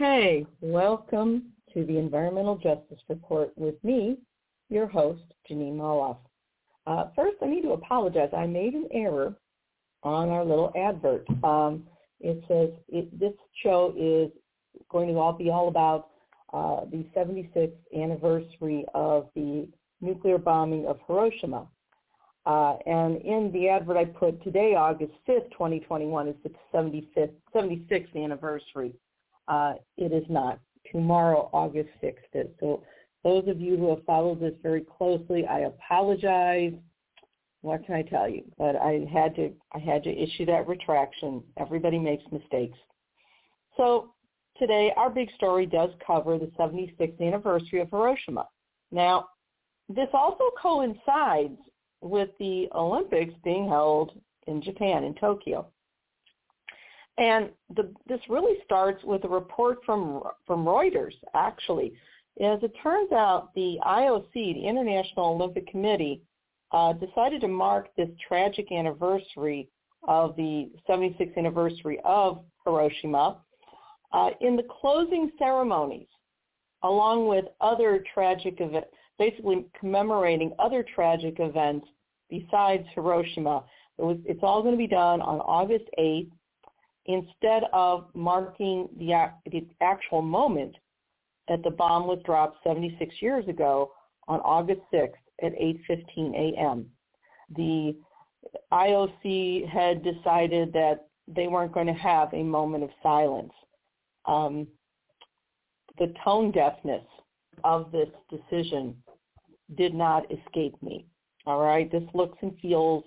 Okay, welcome to the Environmental Justice Report with me, your host, Jeanine Molloff. Uh, first, I need to apologize. I made an error on our little advert. Um, it says it, this show is going to all be all about uh, the 76th anniversary of the nuclear bombing of Hiroshima. Uh, and in the advert I put today, August 5th, 2021, is the 75th, 76th anniversary. Uh, it is not. Tomorrow, August 6th is. So those of you who have followed this very closely, I apologize. What can I tell you? But I had to I had to issue that retraction. Everybody makes mistakes. So today our big story does cover the 76th anniversary of Hiroshima. Now, this also coincides with the Olympics being held in Japan, in Tokyo. And the, this really starts with a report from from Reuters, actually. As it turns out, the IOC, the International Olympic Committee, uh, decided to mark this tragic anniversary of the 76th anniversary of Hiroshima uh, in the closing ceremonies, along with other tragic events, basically commemorating other tragic events besides Hiroshima. It was, it's all going to be done on August 8th instead of marking the, the actual moment that the bomb was dropped 76 years ago on August 6th at 8.15 a.m. The IOC had decided that they weren't going to have a moment of silence. Um, the tone deafness of this decision did not escape me. All right, this looks and feels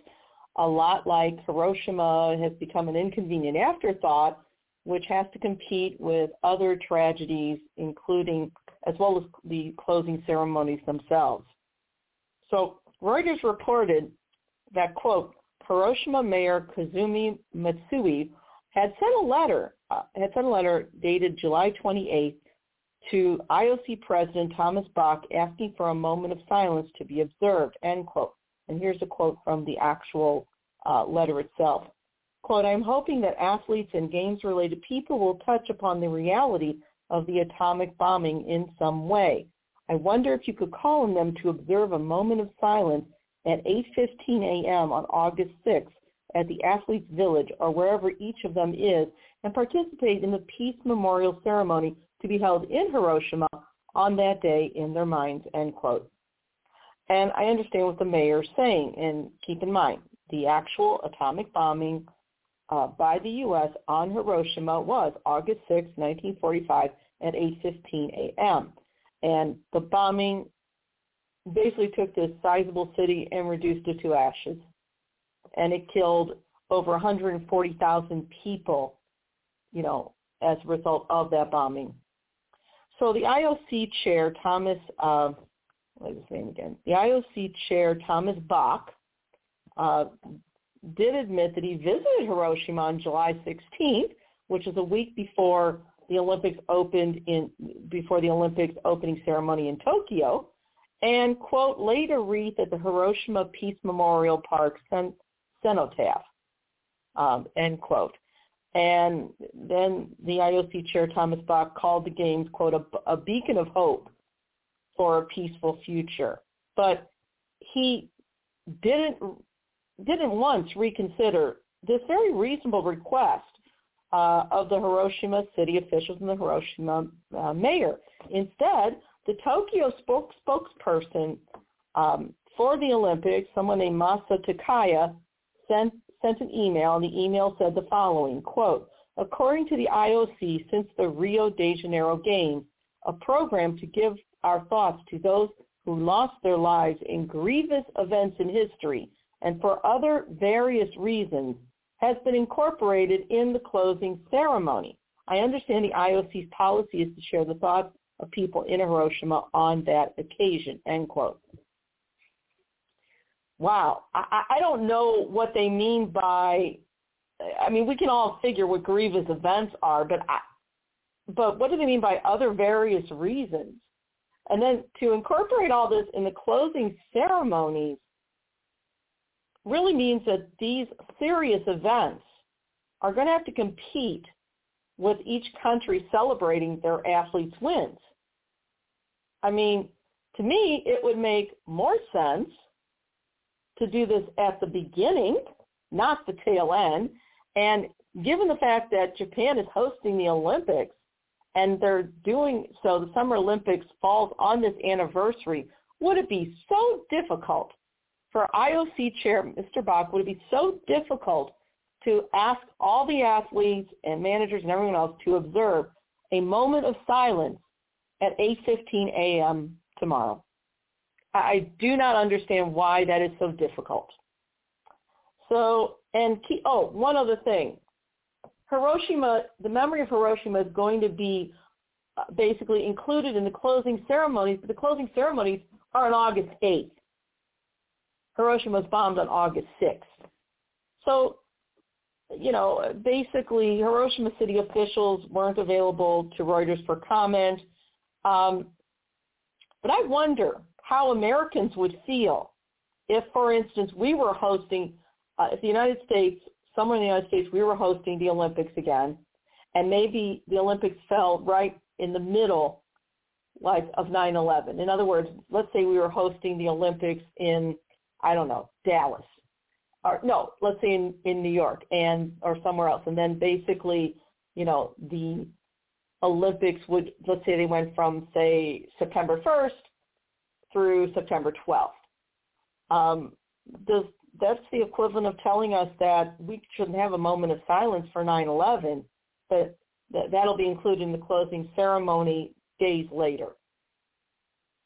a lot like Hiroshima has become an inconvenient afterthought, which has to compete with other tragedies, including as well as the closing ceremonies themselves. So Reuters reported that, quote, Hiroshima Mayor Kazumi Matsui had sent a letter, uh, had sent a letter dated July 28th to IOC President Thomas Bach asking for a moment of silence to be observed, end quote. And here's a quote from the actual uh, letter itself. Quote, I'm hoping that athletes and games-related people will touch upon the reality of the atomic bombing in some way. I wonder if you could call on them to observe a moment of silence at 8.15 a.m. on August 6th at the Athletes Village or wherever each of them is and participate in the Peace Memorial Ceremony to be held in Hiroshima on that day in their minds, end quote. And I understand what the mayor is saying, and keep in mind, the actual atomic bombing uh, by the U.S. on Hiroshima was August 6, 1945 at 8.15 a.m. And the bombing basically took this sizable city and reduced it to ashes. And it killed over 140,000 people, you know, as a result of that bombing. So the IOC chair, Thomas, uh, what is his name again? The IOC chair, Thomas Bach, uh, did admit that he visited Hiroshima on July 16th, which is a week before the Olympics opened in before the Olympics opening ceremony in Tokyo, and quote a wreath at the Hiroshima Peace Memorial Park cenotaph. Um, end quote. And then the IOC chair Thomas Bach called the games quote a, a beacon of hope for a peaceful future. But he didn't didn't once reconsider this very reasonable request uh, of the Hiroshima city officials and the Hiroshima uh, mayor. Instead, the Tokyo spoke, spokesperson um, for the Olympics, someone named Masa Takaya, sent, sent an email, and the email said the following, quote, according to the IOC, since the Rio de Janeiro Games, a program to give our thoughts to those who lost their lives in grievous events in history and for other various reasons has been incorporated in the closing ceremony. I understand the IOC's policy is to share the thoughts of people in Hiroshima on that occasion, end quote. Wow. I, I don't know what they mean by, I mean, we can all figure what grievous events are, but I, but what do they mean by other various reasons? And then to incorporate all this in the closing ceremonies really means that these serious events are going to have to compete with each country celebrating their athletes' wins. I mean, to me, it would make more sense to do this at the beginning, not the tail end. And given the fact that Japan is hosting the Olympics and they're doing so, the Summer Olympics falls on this anniversary, would it be so difficult for IOC Chair Mr. Bach, would it be so difficult to ask all the athletes and managers and everyone else to observe a moment of silence at 8.15 a.m. tomorrow? I do not understand why that is so difficult. So, and key, oh, one other thing. Hiroshima, the memory of Hiroshima is going to be uh, basically included in the closing ceremonies, but the closing ceremonies are on August 8th. Hiroshima was bombed on August 6th. So, you know, basically Hiroshima city officials weren't available to Reuters for comment. Um, but I wonder how Americans would feel if, for instance, we were hosting, uh, if the United States, somewhere in the United States, we were hosting the Olympics again, and maybe the Olympics fell right in the middle, like of 9/11. In other words, let's say we were hosting the Olympics in, I don't know, Dallas, or no, let's say in in New York and or somewhere else, and then basically, you know, the Olympics would, let's say they went from say September 1st through September 12th. Um, does, that's the equivalent of telling us that we shouldn't have a moment of silence for 9-11, but that, that'll be included in the closing ceremony days later.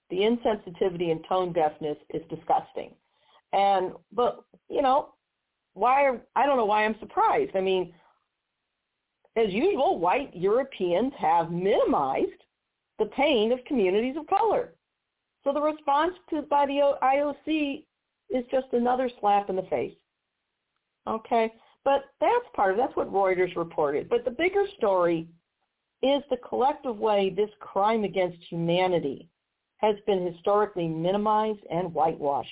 The insensitivity and tone deafness is disgusting. And, but, you know, why, are, I don't know why I'm surprised. I mean, as usual, white Europeans have minimized the pain of communities of color. So the response to by the IOC is just another slap in the face. Okay, but that's part of that's what Reuters reported. But the bigger story is the collective way this crime against humanity has been historically minimized and whitewashed.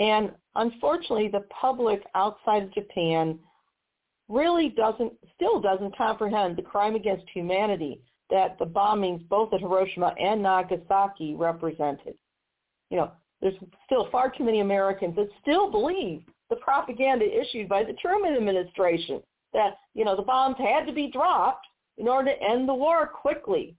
And unfortunately, the public outside of Japan really doesn't, still doesn't comprehend the crime against humanity that the bombings both at Hiroshima and Nagasaki represented. You know, there's still far too many Americans that still believe the propaganda issued by the Truman administration that, you know, the bombs had to be dropped in order to end the war quickly.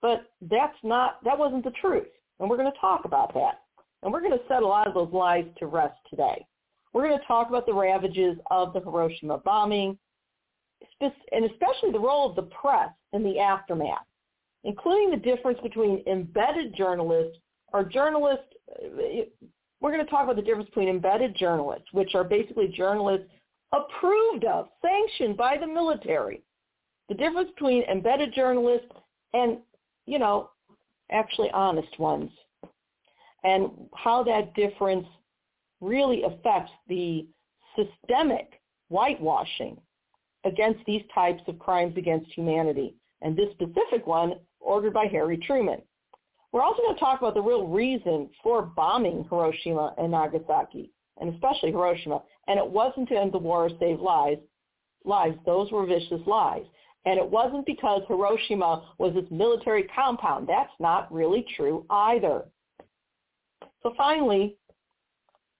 But that's not, that wasn't the truth. And we're going to talk about that. And we're going to set a lot of those lies to rest today. We're going to talk about the ravages of the Hiroshima bombing, and especially the role of the press in the aftermath, including the difference between embedded journalists or journalists. We're going to talk about the difference between embedded journalists, which are basically journalists approved of, sanctioned by the military. The difference between embedded journalists and, you know, actually honest ones. And how that difference really affects the systemic whitewashing against these types of crimes against humanity, and this specific one ordered by Harry Truman. We're also going to talk about the real reason for bombing Hiroshima and Nagasaki, and especially Hiroshima. And it wasn't to end the war or save lives. Lives, those were vicious lies. And it wasn't because Hiroshima was this military compound. That's not really true either. So finally,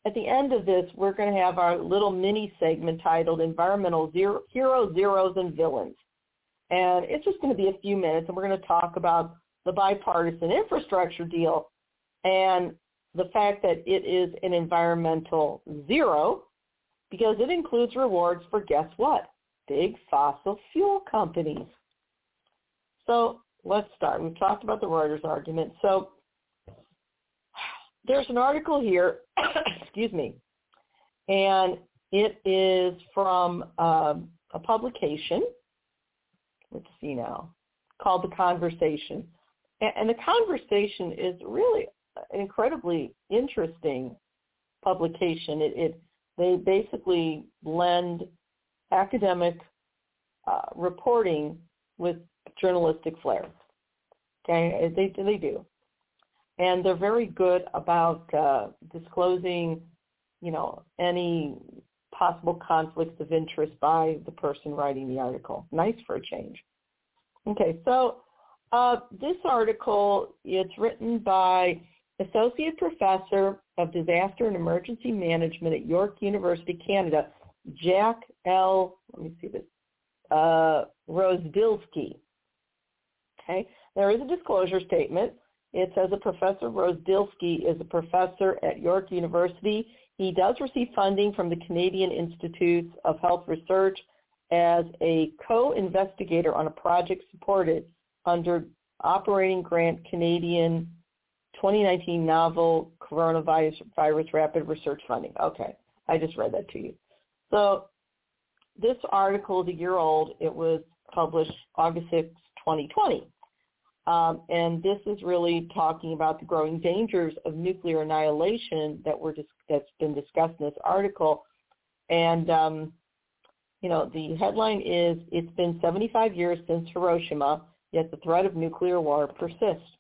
at the end of this, we're going to have our little mini segment titled Environmental Zero, Heroes, Zeros, and Villains. And it's just going to be a few minutes, and we're going to talk about the bipartisan infrastructure deal and the fact that it is an environmental zero because it includes rewards for guess what? Big fossil fuel companies. So let's start. We've talked about the Reuters argument. So there's an article here, excuse me, and it is from um, a publication. Let's see now, called The Conversation. And, The Conversation is really an incredibly interesting publication. It, it they basically blend academic uh, reporting with journalistic flair. Okay, they they do and they're very good about uh, disclosing, you know, any possible conflicts of interest by the person writing the article. Nice for a change. Okay, so uh, this article, it's written by Associate Professor of Disaster and Emergency Management at York University, Canada, Jack L. Let me see this. Uh, Rozdilsky. Okay, there is a disclosure statement. It says a Professor Rozdilsky is a professor at York University. He does receive funding from the Canadian Institutes of Health Research as a co-investigator on a project supported under Operating Grant Canadian 2019 Novel Coronavirus Virus Rapid Research Funding. Okay, I just read that to you. So this article is a year old. It was published August 6, 2020. Um, and this is really talking about the growing dangers of nuclear annihilation that were dis- that's been discussed in this article. And um, you know, the headline is "It's been 75 years since Hiroshima, yet the threat of nuclear war persists."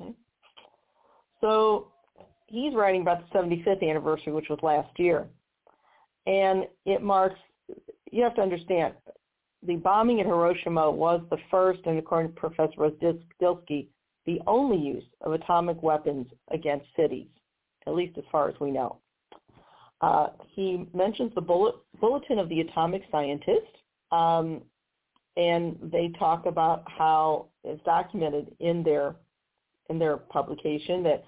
Okay. So he's writing about the 75th anniversary, which was last year, and it marks. You have to understand, the bombing at Hiroshima was the first, and according to Professor Rozdilsky, the only use of atomic weapons against cities, at least as far as we know. Uh, he mentions the bullet, Bulletin of the Atomic Scientist, um, and they talk about how it's documented in their in their publication that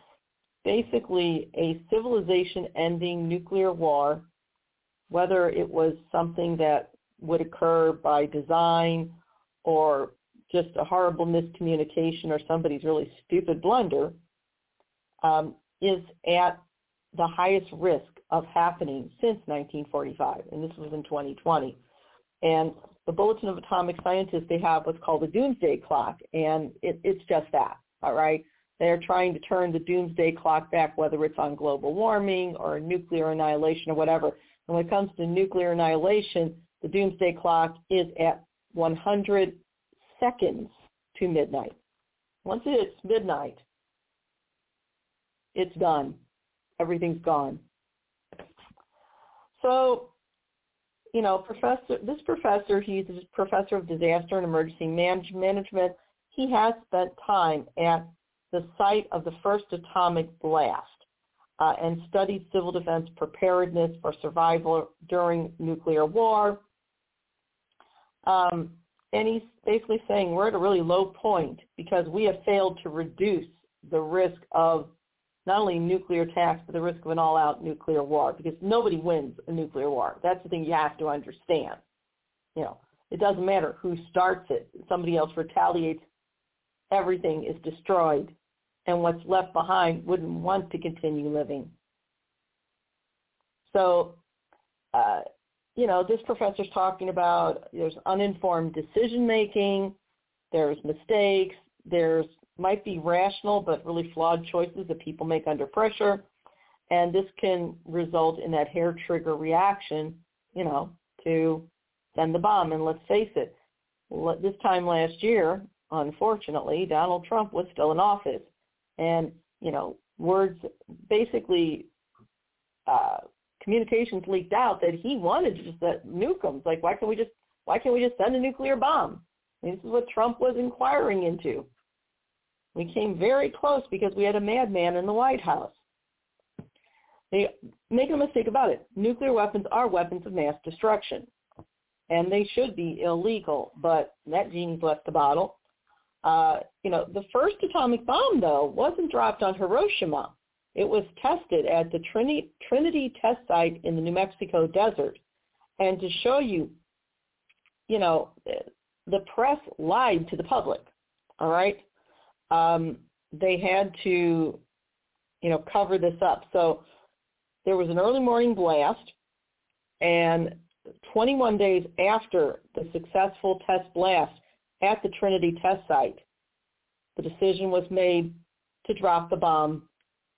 basically a civilization-ending nuclear war, whether it was something that would occur by design or just a horrible miscommunication or somebody's really stupid blunder um, is at the highest risk of happening since 1945, and this was in 2020. And the Bulletin of Atomic Scientists, they have what's called the doomsday clock, and it, it's just that, all right? They're trying to turn the doomsday clock back, whether it's on global warming or nuclear annihilation or whatever. And when it comes to nuclear annihilation, the doomsday clock is at 100 seconds to midnight. Once it's midnight, it's done. Everything's gone. So, you know, professor, this professor, he's a professor of disaster and emergency management. He has spent time at the site of the first atomic blast uh, and studied civil defense preparedness for survival during nuclear war. Um, and he's basically saying we're at a really low point because we have failed to reduce the risk of not only nuclear attacks, but the risk of an all-out nuclear war because nobody wins a nuclear war. That's the thing you have to understand. You know, it doesn't matter who starts it. Somebody else retaliates. Everything is destroyed. And what's left behind wouldn't want to continue living. So uh, you know, this professor's talking about there's uninformed decision making, there's mistakes, there's might be rational but really flawed choices that people make under pressure, and this can result in that hair trigger reaction, you know, to send the bomb. And let's face it, this time last year, unfortunately, Donald Trump was still in office, and you know, words basically uh, communications leaked out that he wanted to just set nuke them. Like, why can't we just why can't we just send a nuclear bomb? I mean, this is what Trump was inquiring into. We came very close because we had a madman in the White House. They make no mistake about it. Nuclear weapons are weapons of mass destruction, and they should be illegal. But that genie's left the bottle. Uh, you know, the first atomic bomb though wasn't dropped on Hiroshima. It was tested at the Trinity, Trinity test site in the New Mexico desert. And to show you, you know, the press lied to the public, all right? Um, they had to, you know, cover this up. So there was an early morning blast, and 21 days after the successful test blast at the Trinity test site, the decision was made to drop the bomb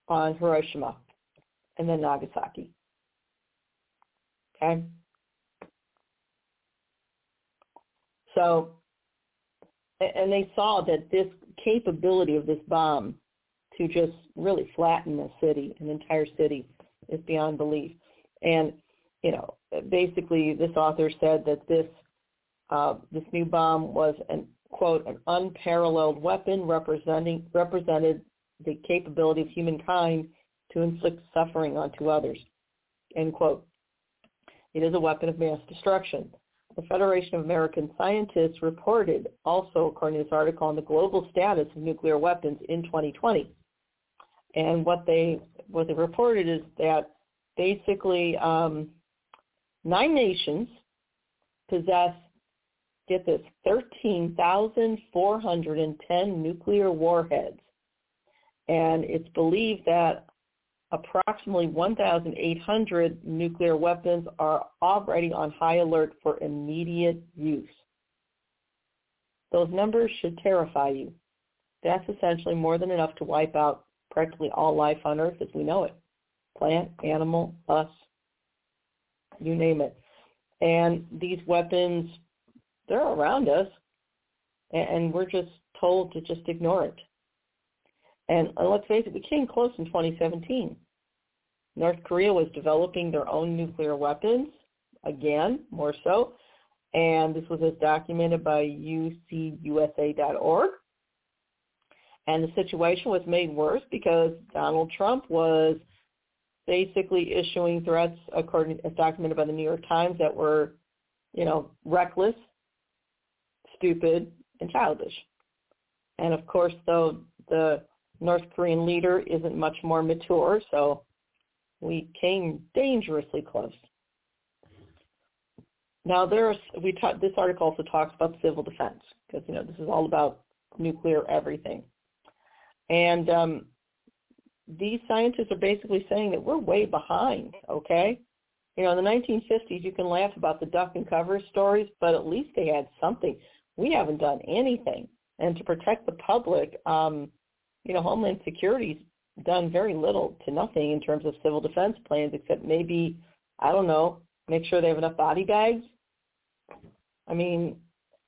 on Hiroshima and then Nagasaki. Okay? So, and they saw that this capability of this bomb to just really flatten a city, an entire city, is beyond belief. And you know, basically this author said that this uh, this new bomb was an quote an unparalleled weapon representing represented the capability of humankind to inflict suffering onto others. End quote. It is a weapon of mass destruction. The Federation of American Scientists reported also, according to this article, on the global status of nuclear weapons in 2020. And what they what they reported is that basically um, nine nations possess, get this, 13,410 nuclear warheads. And it's believed that approximately 1,800 nuclear weapons are already on high alert for immediate use. Those numbers should terrify you. That's essentially more than enough to wipe out practically all life on Earth as we know it. Plant, animal, us, you name it. And these weapons, they're around us, and we're just told to just ignore it. And let's face it, we came close in 2017. North Korea was developing their own nuclear weapons, again, more so, and this was as documented by UCUSA.org. And the situation was made worse because Donald Trump was basically issuing threats, according as documented by the New York Times, that were, you know, reckless, stupid, and childish. And of course, though the North Korean leader isn't much more mature, so we came dangerously close. Now, there's we talk, this article also talks about civil defense because you know this is all about nuclear everything, and um, these scientists are basically saying that we're way behind. Okay, you know in the 1950s you can laugh about the duck and cover stories, but at least they had something. We haven't done anything, and to protect the public, um, you know, Homeland Security's done very little to nothing in terms of civil defense plans, except maybe, I don't know, make sure they have enough body bags. I mean,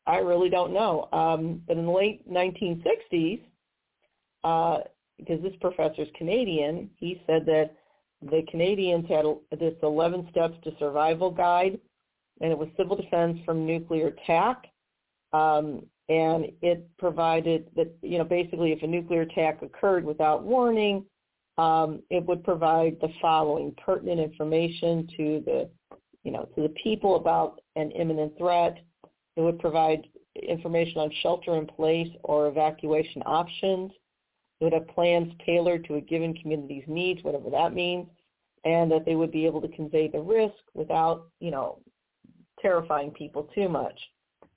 I really don't know. Um, but in the late 1960s, uh, because this professor is Canadian, he said that the Canadians had this 11 steps to survival guide, and it was civil defense from nuclear attack. Um, and it provided that you know basically if a nuclear attack occurred without warning, um, it would provide the following pertinent information to the you know to the people about an imminent threat. It would provide information on shelter in place or evacuation options. It would have plans tailored to a given community's needs, whatever that means, and that they would be able to convey the risk without, you know, terrifying people too much.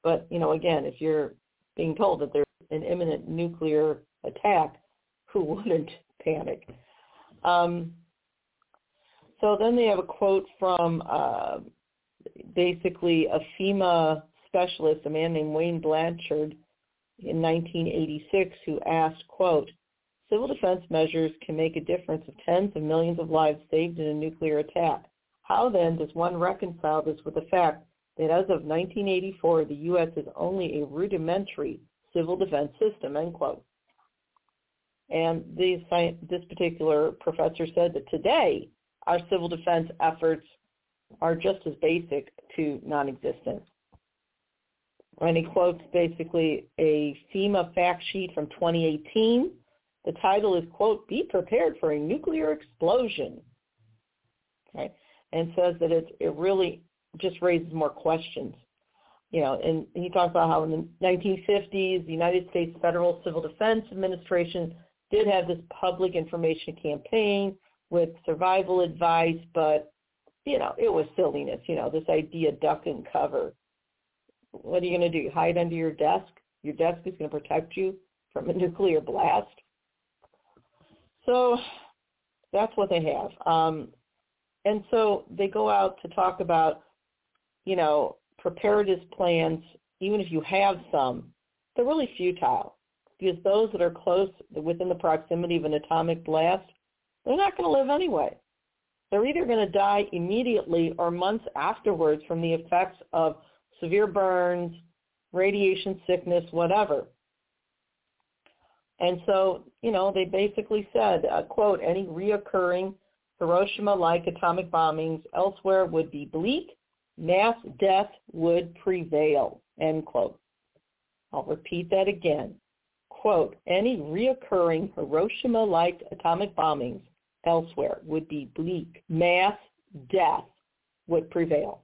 But, you know, again, if you're being told that there's an imminent nuclear attack, who wouldn't panic? Um, so then they have a quote from uh, basically a FEMA specialist, a man named Wayne Blanchard, in 1986, who asked, quote, civil defense measures can make a difference of tens of millions of lives saved in a nuclear attack. How then does one reconcile this with the fact that as of 1984, the U.S. is only a rudimentary civil defense system, end quote. And these, this particular professor said that today our civil defense efforts are just as basic to non-existent. And he quotes basically a FEMA fact sheet from 2018. The title is, quote, Be Prepared for a Nuclear Explosion. Okay? And says that it, it really just raises more questions. You know, and he talks about how in the 1950s, the United States Federal Civil Defense Administration did have this public information campaign with survival advice, but you know, it was silliness. You know, this idea duck and cover. What are you going to do? Hide under your desk? Your desk is going to protect you from a nuclear blast. So that's what they have. Um, and so they go out to talk about you know, preparedness plans, even if you have some, they're really futile because those that are close within the proximity of an atomic blast, they're not going to live anyway. They're either going to die immediately or months afterwards from the effects of severe burns, radiation sickness, whatever. And so, you know, they basically said, uh, quote, any reoccurring Hiroshima-like atomic bombings elsewhere would be bleak. Mass death would prevail, end quote. I'll repeat that again. Quote, any reoccurring Hiroshima-like atomic bombings elsewhere would be bleak. Mass death would prevail.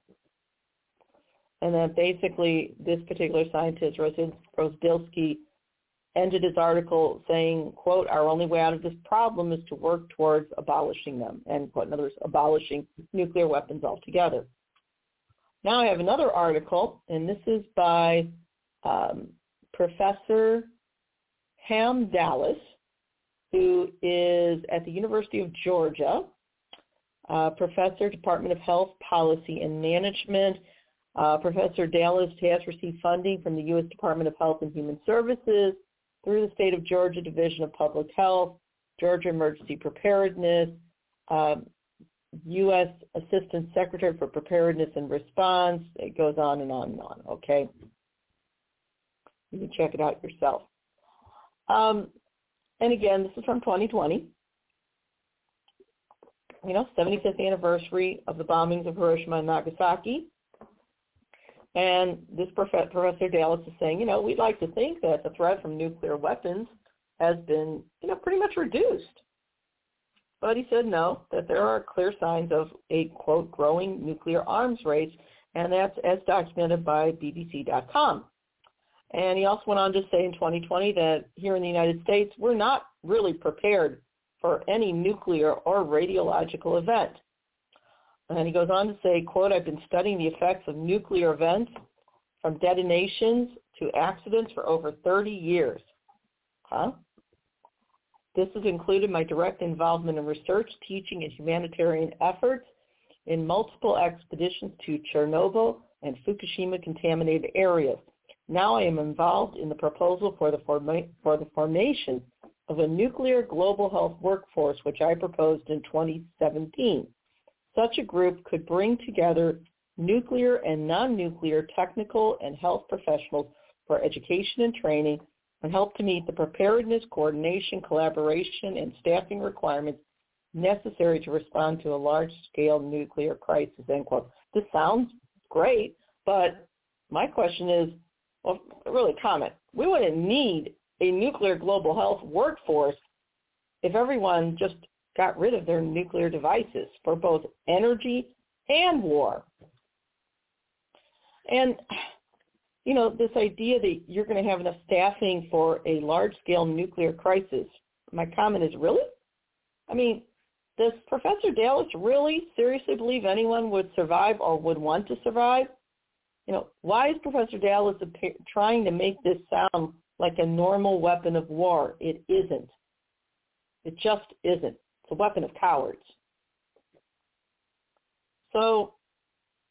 And then basically this particular scientist, Rozdilsky, ended his article saying, quote, our only way out of this problem is to work towards abolishing them, end quote. In other words, abolishing nuclear weapons altogether. Now I have another article, and this is by um, Professor Cham Dallas, who is at the University of Georgia, uh, Professor, Department of Health Policy and Management. Uh, Professor Dallas has received funding from the U.S. Department of Health and Human Services through the State of Georgia Division of Public Health, Georgia Emergency Preparedness, um, U.S. Assistant Secretary for Preparedness and Response. It goes on and on and on, okay? You can check it out yourself. Um, and again, this is from 2020. You know, 75th anniversary of the bombings of Hiroshima and Nagasaki. And this Professor Dallas is saying, you know, we'd like to think that the threat from nuclear weapons has been, you know, pretty much reduced. But he said no, that there are clear signs of a, quote, growing nuclear arms race, and that's as documented by BBC.com. And he also went on to say in 2020 that here in the United States, we're not really prepared for any nuclear or radiological event. And he goes on to say, quote, I've been studying the effects of nuclear events from detonations to accidents for over 30 years. Huh? This has included my direct involvement in research, teaching, and humanitarian efforts in multiple expeditions to Chernobyl and Fukushima contaminated areas. Now I am involved in the proposal for the, forma- for the formation of a nuclear global health workforce, which I proposed in 2017. Such a group could bring together nuclear and non-nuclear technical and health professionals for education and training and help to meet the preparedness, coordination, collaboration, and staffing requirements necessary to respond to a large-scale nuclear crisis, end quote. This sounds great, but my question is, well, really comment. We wouldn't need a nuclear global health workforce if everyone just got rid of their nuclear devices for both energy and war. And, you know, this idea that you're going to have enough staffing for a large-scale nuclear crisis, my comment is, really? I mean, does Professor Dallas really seriously believe anyone would survive or would want to survive? You know, why is Professor Dallas trying to make this sound like a normal weapon of war? It isn't. It just isn't. It's a weapon of cowards. So,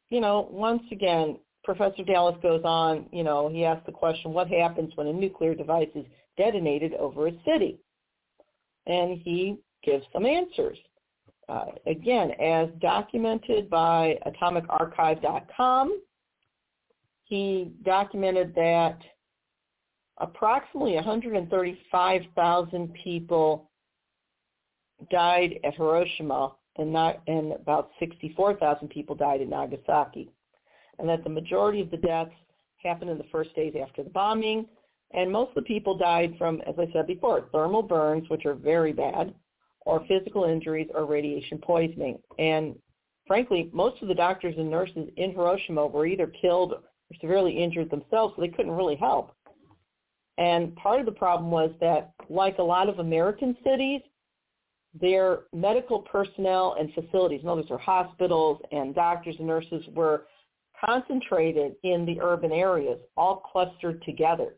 you know, once again, Professor Dallas goes on, you know, he asks the question, what happens when a nuclear device is detonated over a city? And he gives some answers. Uh, again, as documented by atomicarchive.com, he documented that approximately 135,000 people died at Hiroshima and, not, and about 64,000 people died in Nagasaki. And that the majority of the deaths happened in the first days after the bombing. And most of the people died from, as I said before, thermal burns, which are very bad, or physical injuries or radiation poisoning. And frankly, most of the doctors and nurses in Hiroshima were either killed or severely injured themselves, so they couldn't really help. And part of the problem was that, like a lot of American cities, their medical personnel and facilities, in other words, their hospitals and doctors and nurses were concentrated in the urban areas, all clustered together.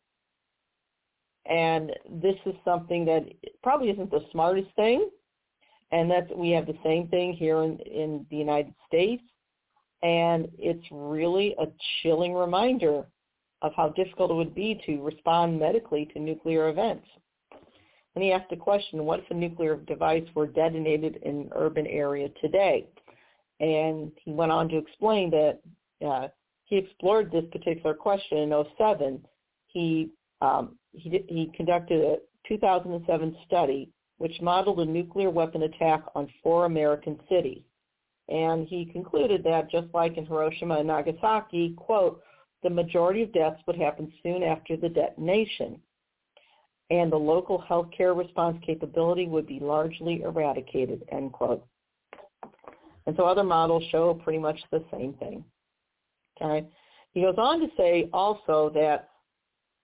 And this is something that probably isn't the smartest thing. And that's we have the same thing here in, in the United States. And it's really a chilling reminder of how difficult it would be to respond medically to nuclear events. And he asked the question, what if a nuclear device were detonated in an urban area today? And he went on to explain that uh, he explored this particular question in 07. He, um, he, he conducted a 2007 study which modeled a nuclear weapon attack on four American cities. And he concluded that just like in Hiroshima and Nagasaki, quote, the majority of deaths would happen soon after the detonation. And the local healthcare response capability would be largely eradicated, end quote. And so other models show pretty much the same thing. Okay. He goes on to say also that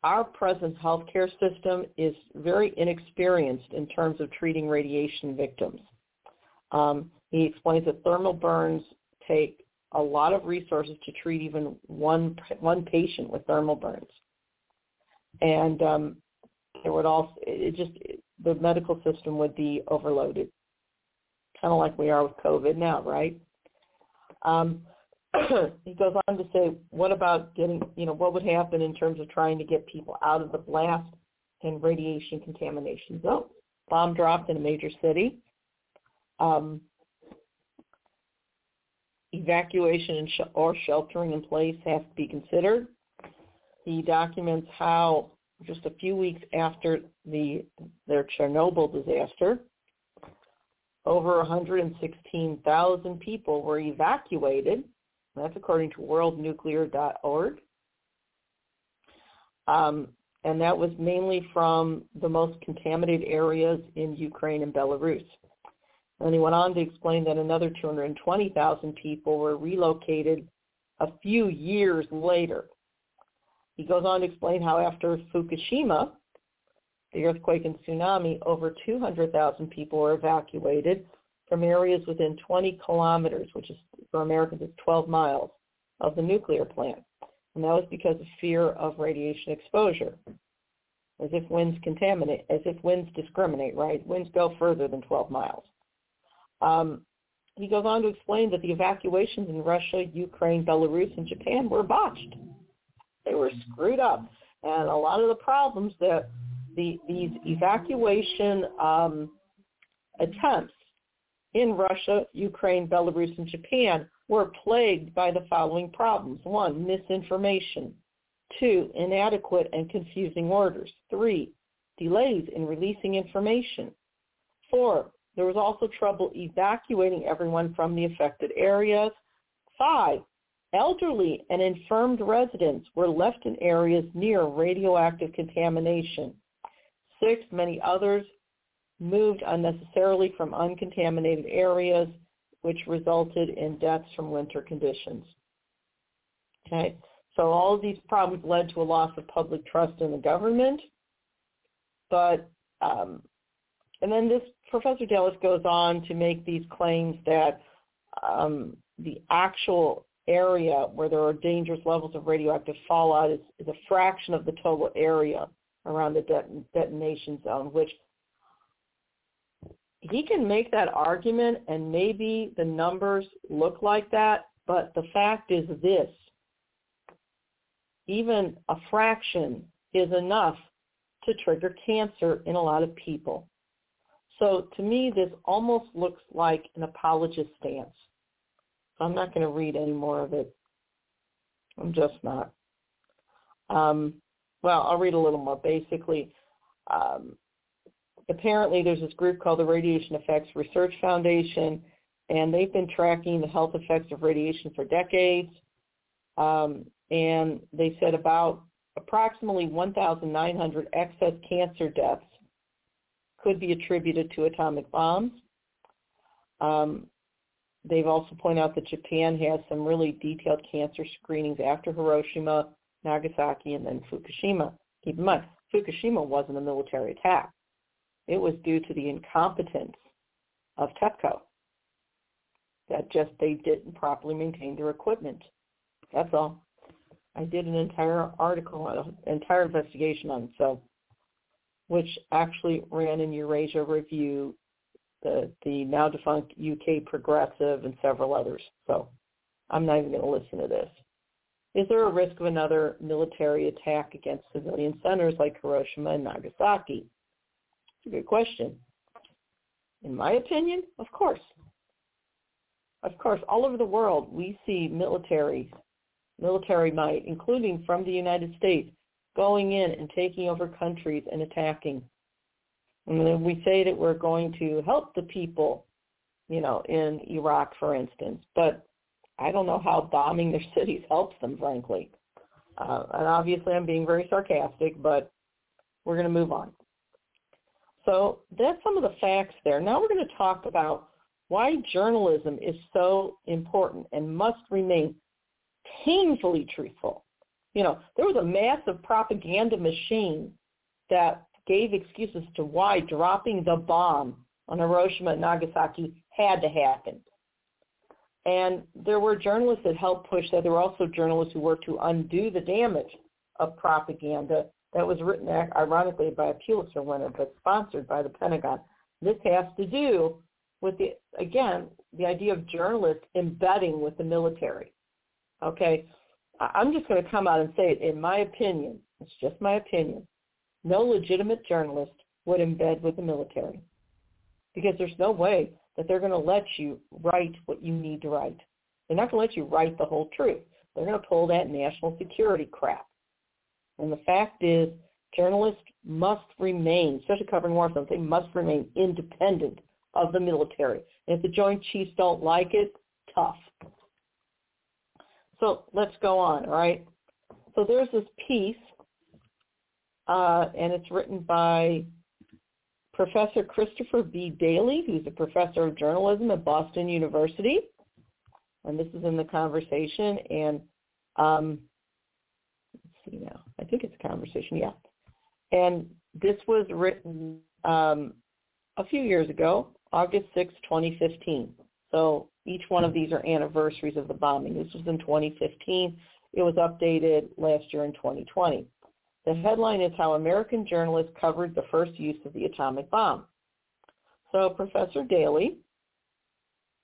our present healthcare system is very inexperienced in terms of treating radiation victims. Um, he explains that thermal burns take a lot of resources to treat even one one patient with thermal burns, and um, it would also it just the medical system would be overloaded, kind of like we are with COVID now, right? Um, he goes on to say, what about getting, you know, what would happen in terms of trying to get people out of the blast and radiation contamination zone? Bomb dropped in a major city. Um, evacuation sh- or sheltering in place have to be considered. He documents how just a few weeks after the their Chernobyl disaster, over 116,000 people were evacuated that's according to worldnuclear.org. Um, and that was mainly from the most contaminated areas in Ukraine and Belarus. And he went on to explain that another 220,000 people were relocated a few years later. He goes on to explain how after Fukushima, the earthquake and tsunami, over 200,000 people were evacuated from areas within 20 kilometers, which is for Americans is 12 miles, of the nuclear plant. And that was because of fear of radiation exposure. As if winds contaminate, as if winds discriminate, right? Winds go further than 12 miles. Um, he goes on to explain that the evacuations in Russia, Ukraine, Belarus, and Japan were botched. They were screwed up. And a lot of the problems that the, these evacuation um, attempts in Russia, Ukraine, Belarus, and Japan were plagued by the following problems. One, misinformation. Two, inadequate and confusing orders. Three, delays in releasing information. Four, there was also trouble evacuating everyone from the affected areas. Five, elderly and infirmed residents were left in areas near radioactive contamination. Six, many others moved unnecessarily from uncontaminated areas, which resulted in deaths from winter conditions. Okay, so all of these problems led to a loss of public trust in the government, but um, and then this Professor Dallas goes on to make these claims that um, the actual area where there are dangerous levels of radioactive fallout is, is a fraction of the total area around the det- detonation zone, which he can make that argument and maybe the numbers look like that, but the fact is this. Even a fraction is enough to trigger cancer in a lot of people. So to me, this almost looks like an apologist stance. So I'm not going to read any more of it. I'm just not. Um, well, I'll read a little more. Basically, um, apparently there's this group called the Radiation Effects Research Foundation, and they've been tracking the health effects of radiation for decades. Um, and they said about approximately 1,900 excess cancer deaths could be attributed to atomic bombs. Um, they've also pointed out that Japan has some really detailed cancer screenings after Hiroshima, Nagasaki, and then Fukushima. Keep in mind, Fukushima wasn't a military attack. It was due to the incompetence of TEPCO. That just they didn't properly maintain their equipment. That's all. I did an entire article, an entire investigation on it, so which actually ran in Eurasia Review, the the now defunct UK Progressive, and several others. So I'm not even going to listen to this. Is there a risk of another military attack against civilian centers like Hiroshima and Nagasaki? It's a good question. In my opinion, of course. Of course, all over the world, we see military, military might, including from the United States, going in and taking over countries and attacking. And then we say that we're going to help the people, you know, in Iraq, for instance. But I don't know how bombing their cities helps them, frankly. Uh, and obviously I'm being very sarcastic, but we're going to move on. So that's some of the facts there. Now we're going to talk about why journalism is so important and must remain painfully truthful. You know, there was a massive propaganda machine that gave excuses to why dropping the bomb on Hiroshima and Nagasaki had to happen. And there were journalists that helped push that. There were also journalists who worked to undo the damage of propaganda that was written, ironically, by a Pulitzer winner, but sponsored by the Pentagon. This has to do with the, again, the idea of journalists embedding with the military. Okay, I'm just going to come out and say it. In my opinion, it's just my opinion. No legitimate journalist would embed with the military because there's no way that they're going to let you write what you need to write. They're not going to let you write the whole truth. They're going to pull that national security crap. And the fact is, journalists must remain, especially covering war films, they must remain independent of the military. And if the Joint Chiefs don't like it, tough. So let's go on, all right? So there's this piece, uh, and it's written by Professor Christopher B. Daly, who's a professor of journalism at Boston University. And this is in the conversation. And um, see now. I think it's a conversation, yeah. And this was written um, a few years ago, August 6, 2015. So each one of these are anniversaries of the bombing. This was in 2015. It was updated last year in 2020. The headline is How American Journalists Covered the First Use of the Atomic Bomb. So Professor Daly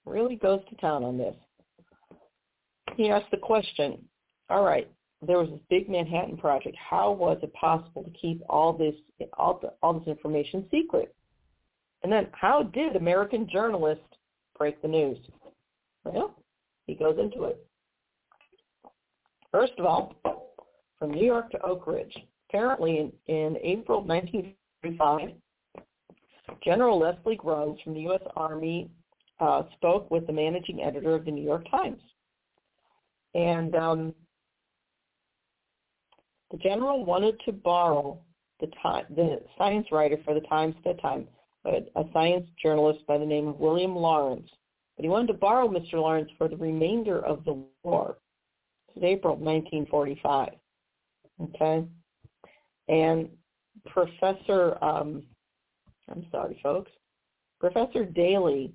really goes to town on this. He asked the question, all right, there was this big Manhattan project. How was it possible to keep all this all, the, all this information secret? And then how did American journalists break the news? Well, he goes into it. First of all, from New York to Oak Ridge. Apparently in, in April 1945, General Leslie Groves from the U.S. Army uh, spoke with the managing editor of the New York Times. And um, the general wanted to borrow the, time, the science writer for the Times at that time, a, science journalist by the name of William Lawrence, But he wanted to borrow Mr. Lawrence for the remainder of the war. This is April 1945. Okay. And Professor, um, I'm sorry, folks, Professor Daly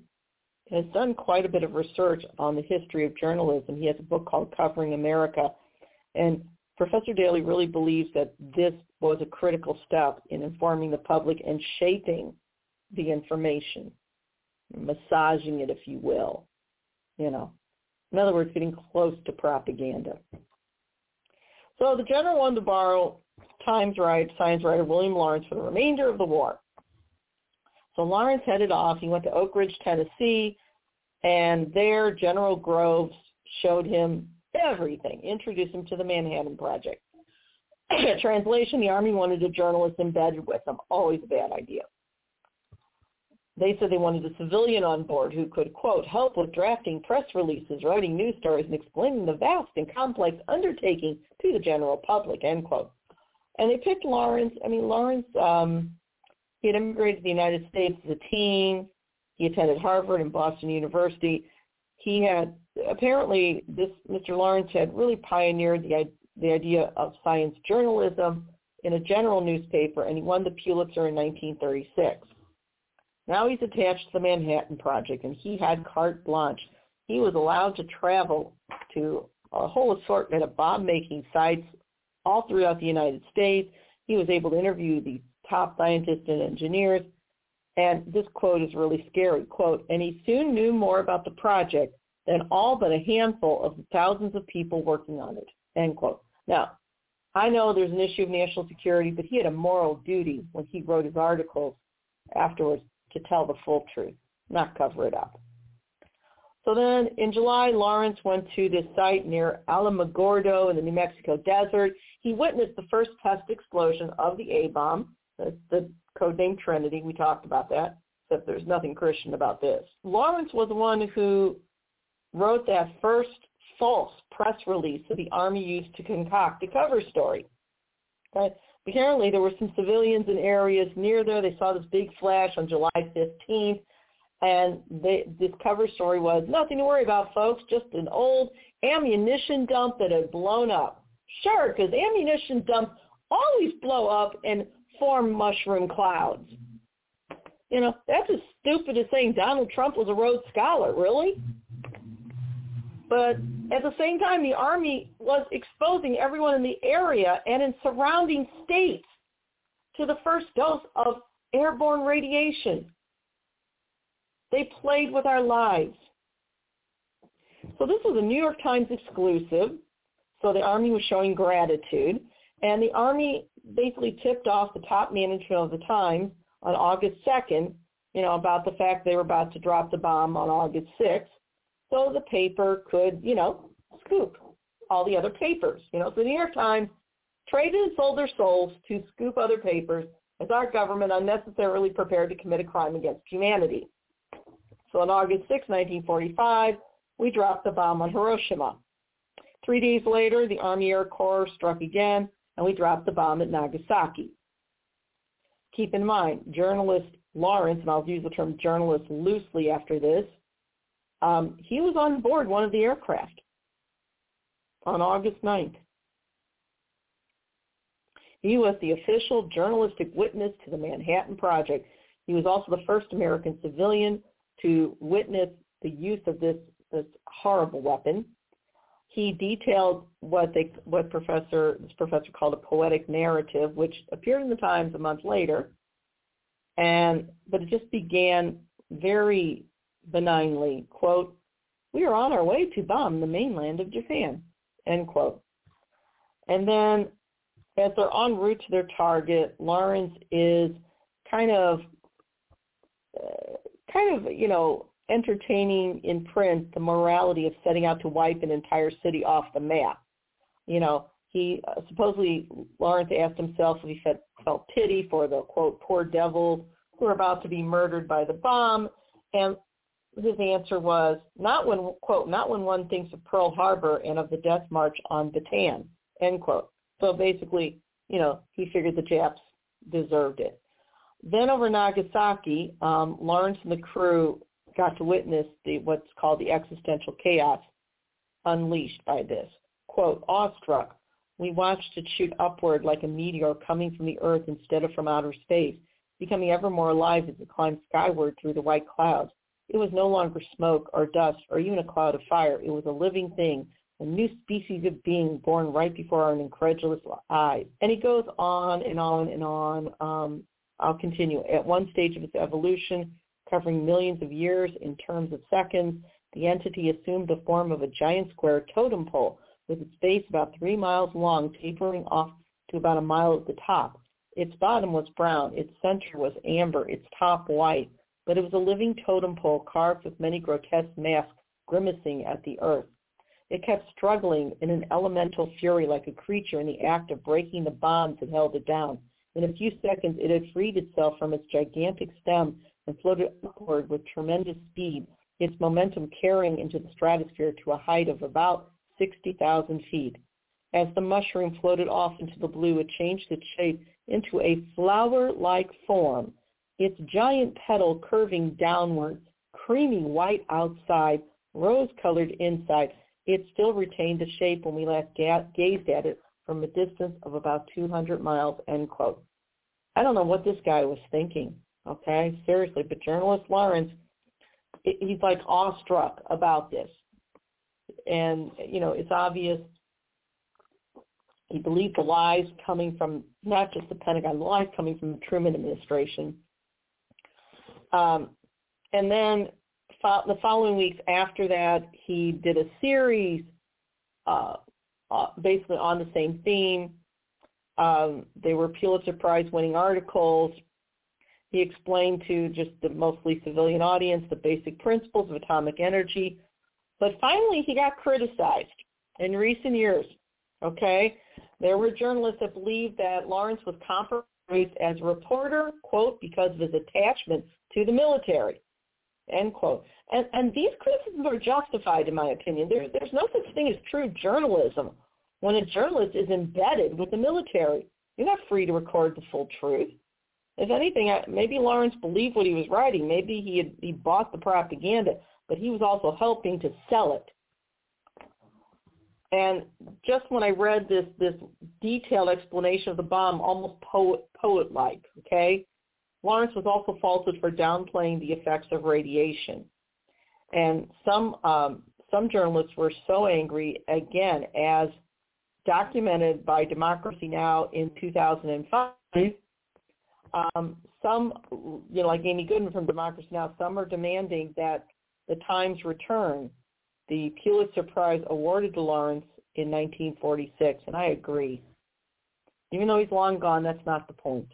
has done quite a bit of research on the history of journalism. He has a book called Covering America. And Professor Daly really believes that this was a critical step in informing the public and shaping the information, massaging it, if you will. You know, in other words, getting close to propaganda. So the general wanted to borrow Times right, science writer William Lawrence for the remainder of the war. So Lawrence headed off. He went to Oak Ridge, Tennessee, and there General Groves showed him everything, introduce him to the Manhattan Project. Translation, the Army wanted a journalist embedded with them. Always a bad idea. They said they wanted a civilian on board who could, quote, help with drafting press releases, writing news stories, and explaining the vast and complex undertaking to the general public, end quote. And they picked Laurens. I mean, Lawrence, um, he had immigrated to the United States as a teen. He attended Harvard and Boston University. He had, apparently, this Mr. Lawrence had really pioneered the, the idea of science journalism in a general newspaper, and he won the Pulitzer in 1936. Now he's attached to the Manhattan Project, and he had carte blanche. He was allowed to travel to a whole assortment of bomb-making sites all throughout the United States. He was able to interview the top scientists and engineers. And this quote is really scary. Quote, and he soon knew more about the project than all but a handful of the thousands of people working on it. End quote. Now, I know there's an issue of national security, but he had a moral duty when he wrote his articles afterwards to tell the full truth, not cover it up. So then in July, Lawrence went to this site near Alamogordo in the New Mexico desert. He witnessed the first test explosion of the A-bomb. That's the code name Trinity. We talked about that, except there's nothing Christian about this. Lawrence was the one who wrote that first false press release that the Army used to concoct a cover story. But apparently there were some civilians in areas near there. They saw this big flash on July 15th, and they, this cover story was nothing to worry about, folks, just an old ammunition dump that had blown up. Sure, because ammunition dumps always blow up and form mushroom clouds. You know, that's as stupid as saying Donald Trump was a Rhodes Scholar, really? But at the same time, the Army was exposing everyone in the area and in surrounding states to the first dose of airborne radiation. They played with our lives. So this was a New York Times exclusive. So the Army was showing gratitude. And the Army basically tipped off the top management of the Times on August 2nd, you know, about the fact they were about to drop the bomb on August 6th so the paper could, you know, scoop all the other papers. You know, so the New York Times traded and sold their souls to scoop other papers as our government unnecessarily prepared to commit a crime against humanity. So on August 6, 1945, we dropped the bomb on Hiroshima. Three days later, the Army Air Corps struck again, and we dropped the bomb at Nagasaki. Keep in mind, journalist Lawrence, and I'll use the term journalist loosely after this, um, he was on board one of the aircraft on August 9th. He was the official journalistic witness to the Manhattan Project. He was also the first American civilian to witness the use of this, this horrible weapon. He detailed what they what professor this professor called a poetic narrative, which appeared in the Times a month later. And but it just began very benignly, quote, we are on our way to bomb the mainland of Japan, end quote. And then as they're en route to their target, Lawrence is kind of, uh, kind of, you know, entertaining in print the morality of setting out to wipe an entire city off the map. You know, he uh, supposedly Lawrence asked himself if he felt, felt pity for the quote poor devils who are about to be murdered by the bomb, and his answer was not when quote not when one thinks of Pearl Harbor and of the death march on Bataan end quote. So basically, you know, he figured the Japs deserved it. Then over Nagasaki, um, Lawrence and the crew got to witness the what's called the existential chaos unleashed by this. Quote, awestruck, we watched it shoot upward like a meteor coming from the earth instead of from outer space, becoming ever more alive as it climbed skyward through the white clouds. It was no longer smoke or dust or even a cloud of fire. It was a living thing, a new species of being born right before our incredulous eyes. And he goes on and on and on. Um, I'll continue. At one stage of its evolution, covering millions of years in terms of seconds, the entity assumed the form of a giant square totem pole with its base about three miles long, tapering off to about a mile at the top. Its bottom was brown, its center was amber, its top white but it was a living totem pole carved with many grotesque masks grimacing at the earth. It kept struggling in an elemental fury like a creature in the act of breaking the bonds that held it down. In a few seconds, it had freed itself from its gigantic stem and floated upward with tremendous speed, its momentum carrying into the stratosphere to a height of about 60,000 feet. As the mushroom floated off into the blue, it changed its shape into a flower-like form its giant petal curving downwards, creamy white outside, rose-colored inside. It still retained the shape when we last ga- gazed at it from a distance of about 200 miles, end quote. I don't know what this guy was thinking, okay? Seriously, but journalist Lawrence, he's like awestruck about this. And, you know, it's obvious he believed the lies coming from not just the Pentagon, the lies coming from the Truman administration um, and then fo- the following weeks after that, he did a series uh, uh, basically on the same theme. Um, they were Pulitzer Prize winning articles. He explained to just the mostly civilian audience the basic principles of atomic energy. But finally, he got criticized in recent years. Okay, there were journalists that believed that Lawrence was as a reporter, quote, because of his attachment to the military, end quote. And, and these criticisms are justified, in my opinion. There, there's no such thing as true journalism when a journalist is embedded with the military. You're not free to record the full truth. If anything, maybe Lawrence believed what he was writing. Maybe he had he bought the propaganda, but he was also helping to sell it. And just when I read this this detailed explanation of the bomb, almost poet poet like, okay, Lawrence was also faulted for downplaying the effects of radiation. And some um, some journalists were so angry again, as documented by Democracy Now! in 2005. Um, some, you know, like Amy Goodman from Democracy Now!, some are demanding that the Times return the Pulitzer Prize awarded to Lawrence in 1946, and I agree. Even though he's long gone, that's not the point.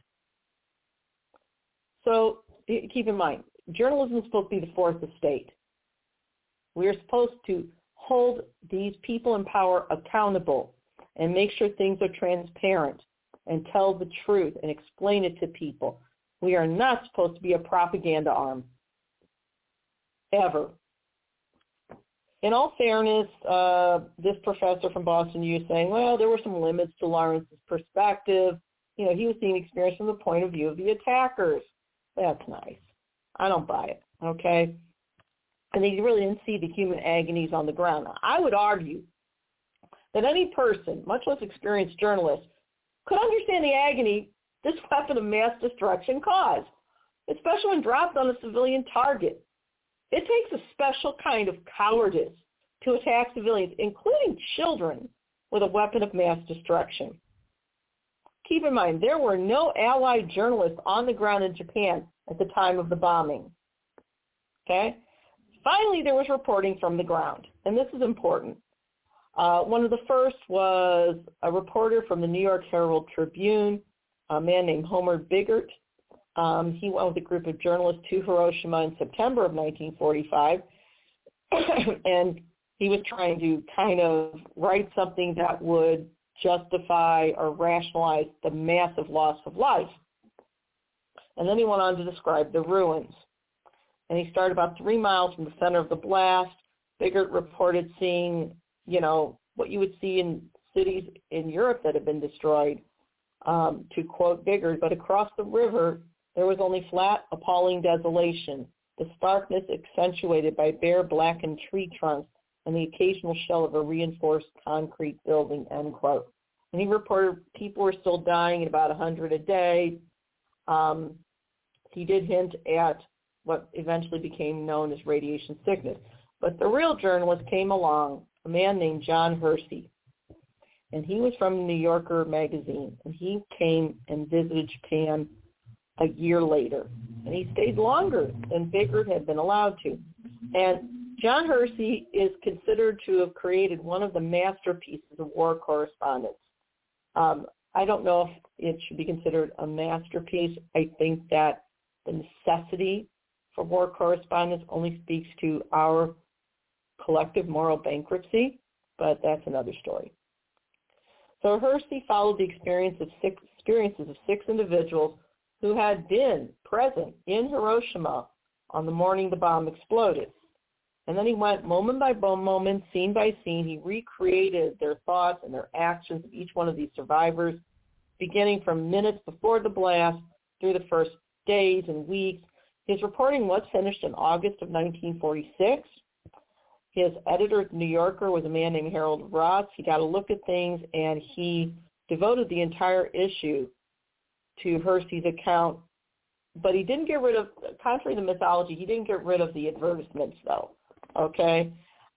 So keep in mind, journalism is supposed to be the fourth estate. We are supposed to hold these people in power accountable and make sure things are transparent and tell the truth and explain it to people. We are not supposed to be a propaganda arm. Ever. In all fairness, uh, this professor from Boston U saying, well, there were some limits to Lawrence's perspective. You know, he was seeing experience from the point of view of the attackers. That's nice. I don't buy it, okay? And he really didn't see the human agonies on the ground. I would argue that any person, much less experienced journalist, could understand the agony this weapon of mass destruction caused, especially when dropped on a civilian target. It takes a special kind of cowardice to attack civilians, including children, with a weapon of mass destruction. Keep in mind, there were no Allied journalists on the ground in Japan at the time of the bombing. Okay? Finally, there was reporting from the ground, and this is important. Uh, one of the first was a reporter from the New York Herald Tribune, a man named Homer Bigart. Um, he went with a group of journalists to Hiroshima in September of 1945, and he was trying to kind of write something that would justify or rationalize the massive loss of life. And then he went on to describe the ruins. And he started about three miles from the center of the blast. Bigart reported seeing you know, what you would see in cities in Europe that have been destroyed, um, to quote Bigart, but across the river there was only flat, appalling desolation, the starkness accentuated by bare blackened tree trunks and the occasional shell of a reinforced concrete building, end quote. And he reported people were still dying at about 100 a day. Um, he did hint at what eventually became known as radiation sickness. But the real journalist came along a man named John Hersey. And he was from New Yorker magazine. And he came and visited Japan a year later. And he stayed longer than Bigart had been allowed to. And John Hersey is considered to have created one of the masterpieces of war correspondence. Um, I don't know if it should be considered a masterpiece. I think that the necessity for war correspondence only speaks to our collective moral bankruptcy, but that's another story. So Hersey followed the experience of six, experiences of six individuals who had been present in Hiroshima on the morning the bomb exploded. And then he went moment by moment, scene by scene. He recreated their thoughts and their actions of each one of these survivors, beginning from minutes before the blast through the first days and weeks. His reporting was finished in August of 1946. His editor at the New Yorker was a man named Harold Ross. He got a look at things and he devoted the entire issue to Hersey's account. But he didn't get rid of, contrary to mythology, he didn't get rid of the advertisements though. Okay?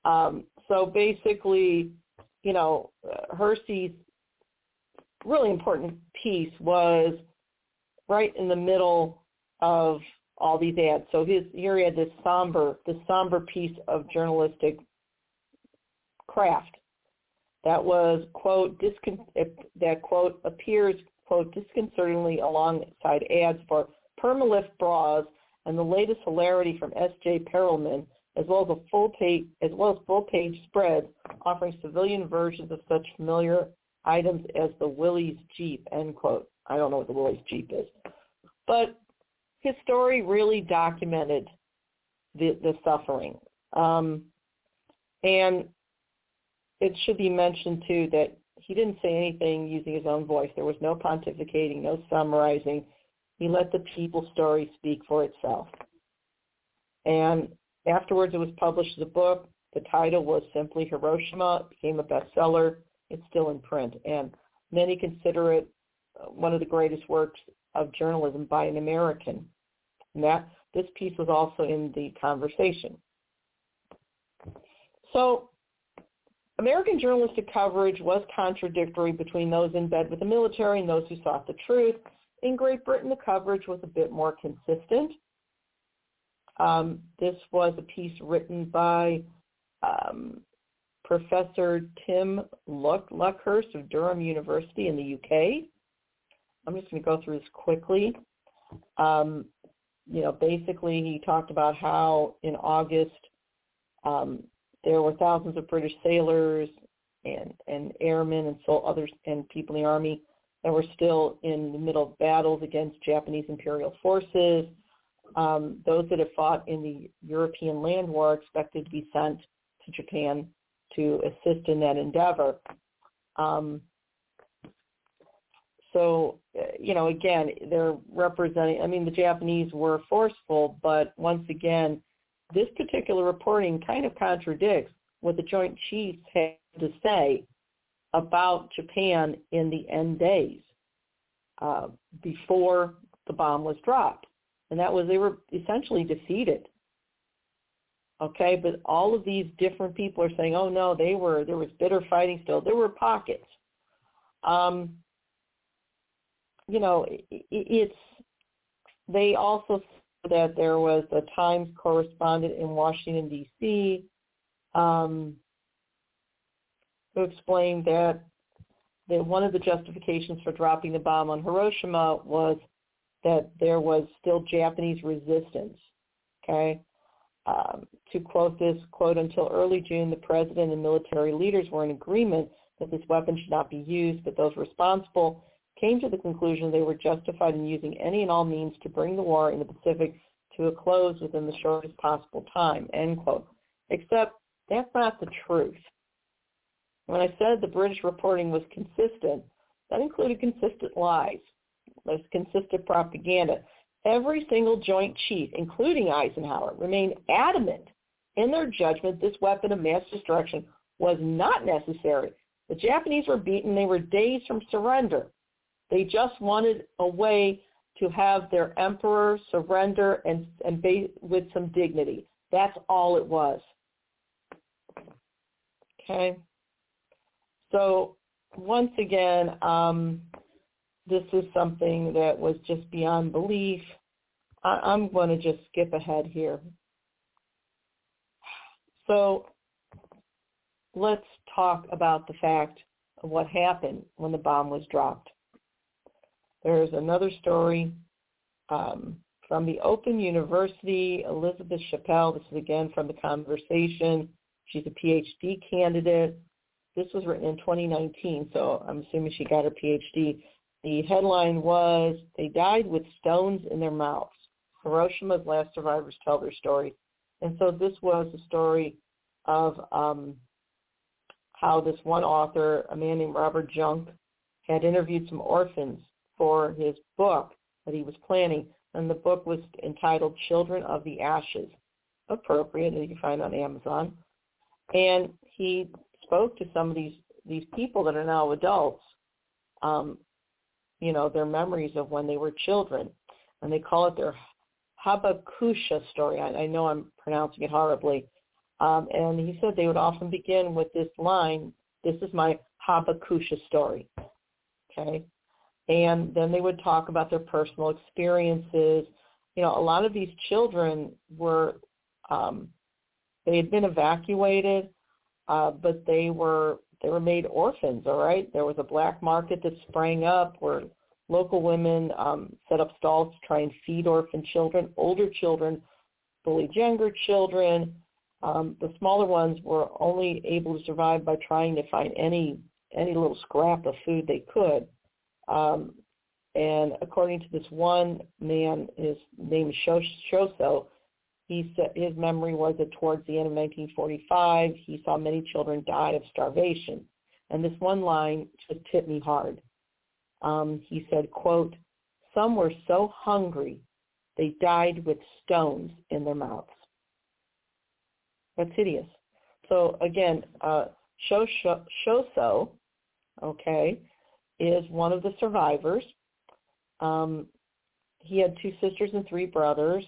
Um, so basically, you know, uh, Hersey's really important piece was right in the middle of all these ads. So his here he had this somber, this somber piece of journalistic craft that was quote discon- that quote appears quote disconcertingly alongside ads for Permalift bras and the latest hilarity from S.J. Perelman, as well as a full page as well as full page spreads offering civilian versions of such familiar items as the Willys Jeep. End quote. I don't know what the Willys Jeep is. But his story really documented the, the suffering. Um, and it should be mentioned too that he didn't say anything using his own voice. There was no pontificating, no summarizing. He let the people's story speak for itself. And afterwards it was published as a book. The title was simply Hiroshima. It became a bestseller. It's still in print. And many consider it uh, one of the greatest works of journalism by an American. And that this piece was also in the conversation. So American journalistic coverage was contradictory between those in bed with the military and those who sought the truth. In Great Britain, the coverage was a bit more consistent. Um, this was a piece written by um, Professor Tim Luck- Luckhurst of Durham University in the UK. I'm just going to go through this quickly. Um, you know, basically he talked about how in August um, there were thousands of British sailors and, and airmen and so others and people in the army that were still in the middle of battles against Japanese imperial forces. Um, those that have fought in the European land war are expected to be sent to Japan to assist in that endeavor. Um, so, you know, again, they're representing, I mean, the Japanese were forceful, but once again, this particular reporting kind of contradicts what the Joint Chiefs had to say about Japan in the end days uh, before the bomb was dropped. And that was they were essentially defeated. Okay, but all of these different people are saying, oh no, they were, there was bitter fighting still. There were pockets. Um, you know, it, it's they also that there was a Times correspondent in Washington D.C. Um, who explained that that one of the justifications for dropping the bomb on Hiroshima was that there was still Japanese resistance. Okay. Um, to quote this quote, until early June, the president and military leaders were in agreement that this weapon should not be used, but those responsible came to the conclusion they were justified in using any and all means to bring the war in the Pacific to a close within the shortest possible time, end quote. Except that's not the truth. When I said the British reporting was consistent, that included consistent lies, less consistent propaganda. Every single joint chief, including Eisenhower, remained adamant in their judgment this weapon of mass destruction was not necessary. The Japanese were beaten. They were days from surrender. They just wanted a way to have their emperor surrender and, and be, with some dignity. That's all it was. Okay. So once again, um, this is something that was just beyond belief. I, I'm going to just skip ahead here. So let's talk about the fact of what happened when the bomb was dropped. There's another story um, from the Open University, Elizabeth Chappell. This is again from the conversation. She's a PhD candidate. This was written in 2019, so I'm assuming she got her PhD. The headline was, They Died with Stones in Their Mouths. Hiroshima's last survivors tell their story. And so this was a story of um, how this one author, a man named Robert Jungk, had interviewed some orphans for his book that he was planning, and the book was entitled Children of the Ashes, appropriate, and you can find on Amazon. And he spoke to some of these these people that are now adults, um, you know, their memories of when they were children, and they call it their Habakusha story. I, I know I'm pronouncing it horribly. Um, and he said they would often begin with this line, this is my Habakusha story. Okay and then they would talk about their personal experiences. You know, a lot of these children were um, they had been evacuated, uh, but they were they were made orphans. All right, there was a black market that sprang up where local women um, set up stalls to try and feed orphan children. Older children bullied younger children. Um, the smaller ones were only able to survive by trying to find any any little scrap of food they could. Um, and according to this one man, his name is Shoso, he said his memory was that towards the end of 1945, he saw many children die of starvation. And this one line just hit me hard. Um, he said, quote, some were so hungry they died with stones in their mouths. That's hideous. So again, uh, Shoso, okay, is one of the survivors. Um, he had two sisters and three brothers.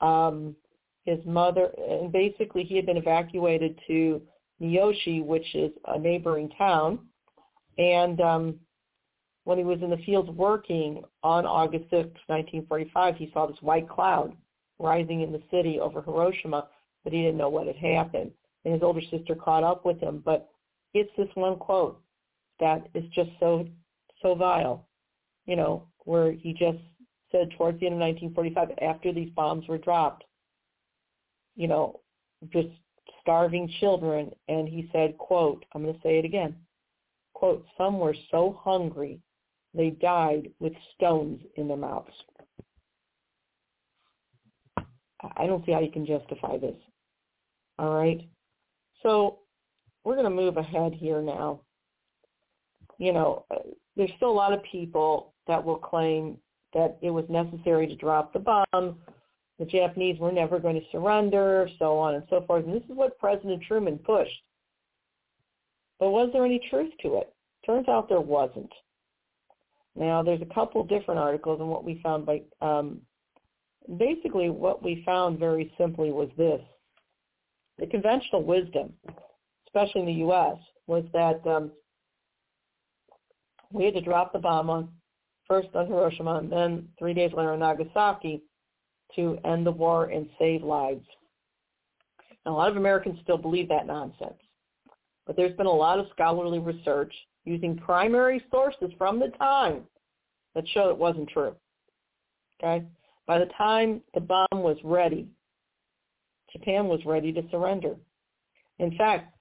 Um, his mother, and basically he had been evacuated to Miyoshi, which is a neighboring town. And um, when he was in the fields working on August 6, 1945, he saw this white cloud rising in the city over Hiroshima, but he didn't know what had happened. And his older sister caught up with him. But it's this one quote that is just so, so vile, you know, where he just said towards the end of 1945, after these bombs were dropped, you know, just starving children. And he said, quote, I'm going to say it again, quote, some were so hungry they died with stones in their mouths. I don't see how you can justify this. All right. So we're going to move ahead here now. You know, there's still a lot of people that will claim that it was necessary to drop the bomb the Japanese were never going to surrender, so on and so forth. And this is what President Truman pushed. But was there any truth to it? Turns out there wasn't. Now, there's a couple different articles, and what we found by um, basically what we found very simply was this: the conventional wisdom, especially in the U.S., was that um, we had to drop the bomb on first on Hiroshima, and then three days later on Nagasaki, to end the war and save lives. And a lot of Americans still believe that nonsense. But there's been a lot of scholarly research using primary sources from the time that show it wasn't true. Okay? By the time the bomb was ready, Japan was ready to surrender. In fact,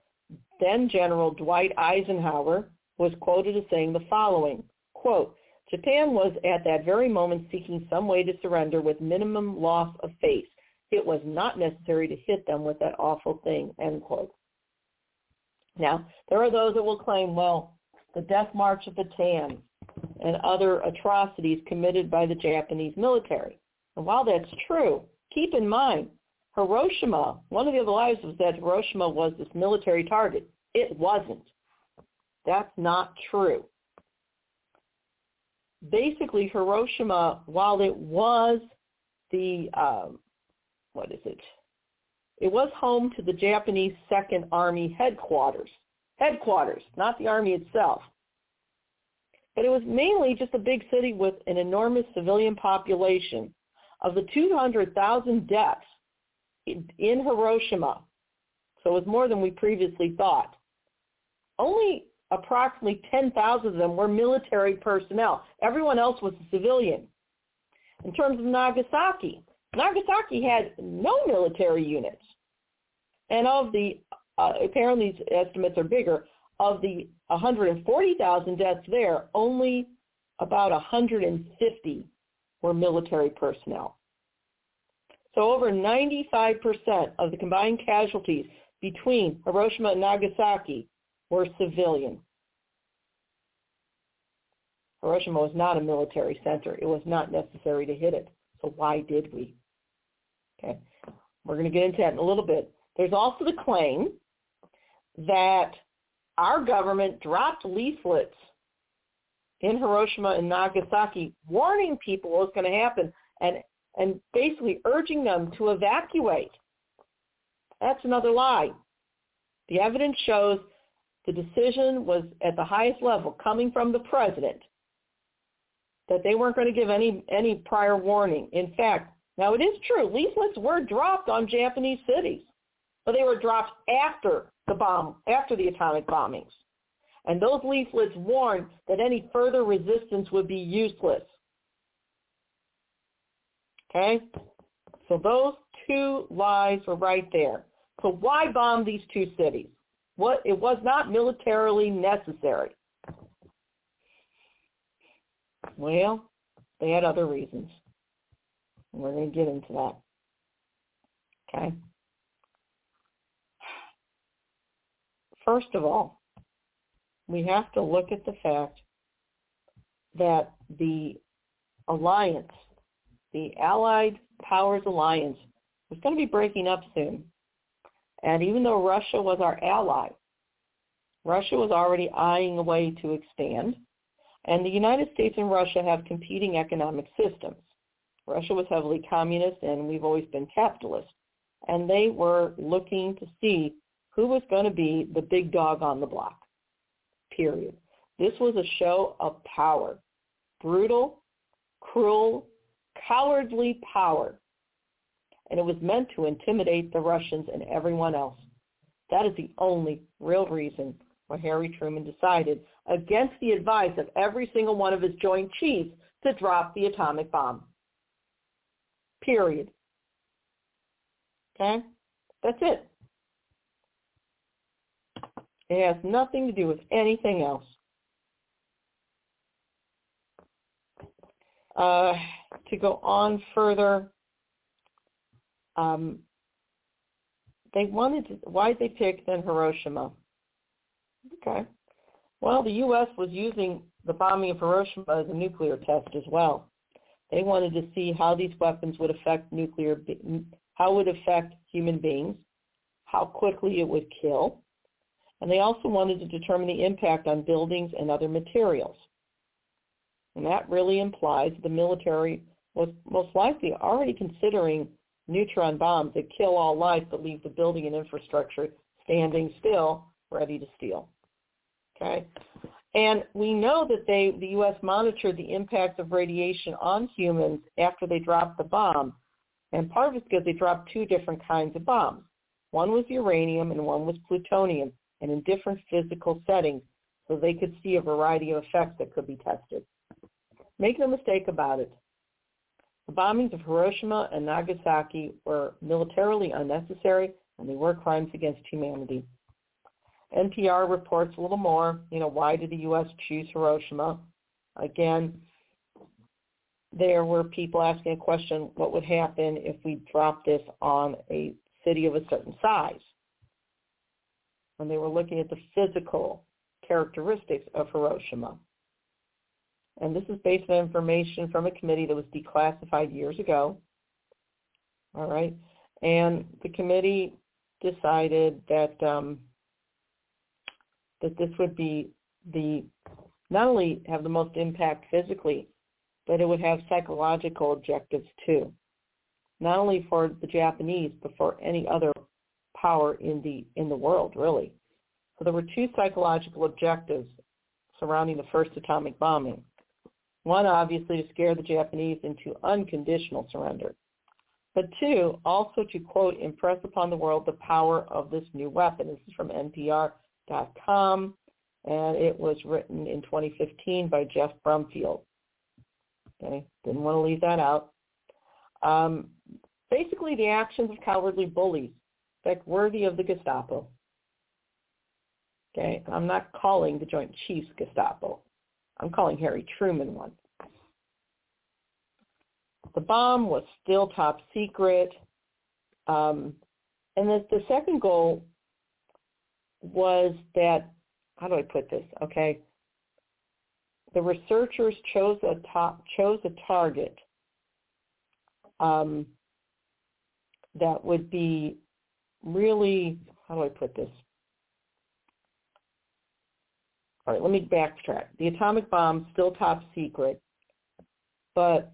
then General Dwight Eisenhower was quoted as saying the following, quote, Japan was at that very moment seeking some way to surrender with minimum loss of face. It was not necessary to hit them with that awful thing, end quote. Now, there are those that will claim, well, the death march of the Bataan and other atrocities committed by the Japanese military. And while that's true, keep in mind, Hiroshima, one of the other lies was that Hiroshima was this military target. It wasn't. That's not true basically Hiroshima, while it was the um, what is it? It was home to the Japanese Second Army headquarters. Headquarters, not the army itself. But it was mainly just a big city with an enormous civilian population. Of the 200,000 deaths in, in Hiroshima, so it was more than we previously thought. Only approximately 10,000 of them were military personnel. Everyone else was a civilian. In terms of Nagasaki, Nagasaki had no military units. And of the, uh, apparently these estimates are bigger, of the 140,000 deaths there, only about 150 were military personnel. So over 95% of the combined casualties between Hiroshima and Nagasaki were civilian. Hiroshima was not a military center. It was not necessary to hit it. So why did we? Okay. We're going to get into that in a little bit. There's also the claim that our government dropped leaflets in Hiroshima and Nagasaki warning people what was going to happen and, and basically urging them to evacuate. That's another lie. The evidence shows the decision was at the highest level coming from the president that they weren't going to give any any prior warning. In fact, now it is true, leaflets were dropped on Japanese cities, but they were dropped after the bomb, after the atomic bombings. And those leaflets warned that any further resistance would be useless. Okay? So those two lies were right there. So why bomb these two cities? What it was not militarily necessary. Well, They had other reasons. We're going to get into that. Okay. First of all, we have to look at the fact that the alliance, the Allied Powers Alliance, was going to be breaking up soon. And even though Russia was our ally, Russia was already eyeing a way to expand. And the United States and Russia have competing economic systems. Russia was heavily communist and we've always been capitalist. And they were looking to see who was going to be the big dog on the block, period. This was a show of power. Brutal, cruel, cowardly power. And it was meant to intimidate the Russians and everyone else. That is the only real reason why Harry Truman decided, against the advice of every single one of his Joint Chiefs, to drop the atomic bomb. Period. Okay? That's it. It has nothing to do with anything else. Uh, to go on further, um, they wanted to, why did they pick then Hiroshima? Okay. Well, the U.S. was using the bombing of Hiroshima as a nuclear test as well. They wanted to see how these weapons would affect nuclear, how would affect human beings, how quickly it would kill, and they also wanted to determine the impact on buildings and other materials. And that really implies the military was most likely already considering neutron bombs that kill all life but leave the building and infrastructure standing still, ready to steal. Okay? And we know that they, the U.S. monitored the impacts of radiation on humans after they dropped the bomb. And part of it's because they dropped two different kinds of bombs. One was uranium and one was plutonium, and in different physical settings, so they could see a variety of effects that could be tested. Make no mistake about it. The bombings of Hiroshima and Nagasaki were militarily unnecessary, and they were crimes against humanity. NPR reports a little more. You know, why did the U.S. choose Hiroshima? Again, there were people asking a question, what would happen if we dropped this on a city of a certain size? And they were looking at the physical characteristics of Hiroshima. And this is based on information from a committee that was declassified years ago. All right. And the committee decided that um, that this would be the not only have the most impact physically, but it would have psychological objectives too. Not only for the Japanese, but for any other power in the in the world, really. So there were two psychological objectives surrounding the first atomic bombing. One, obviously, to scare the Japanese into unconditional surrender. But two, also to, quote, impress upon the world the power of this new weapon. This is from NPR com, and it was written in 2015 by Geoff Brumfiel. Okay, didn't want to leave that out. Um, basically, the actions of cowardly bullies, fact, worthy of the Gestapo. Okay, I'm not calling the Joint Chiefs Gestapo. I'm calling Harry Truman one. The bomb was still top secret. Um, and the, the second goal was that how do I put this? Okay, the researchers chose a top, chose a target um, that would be really how do I put this? All right, let me backtrack. The atomic bomb still top secret, but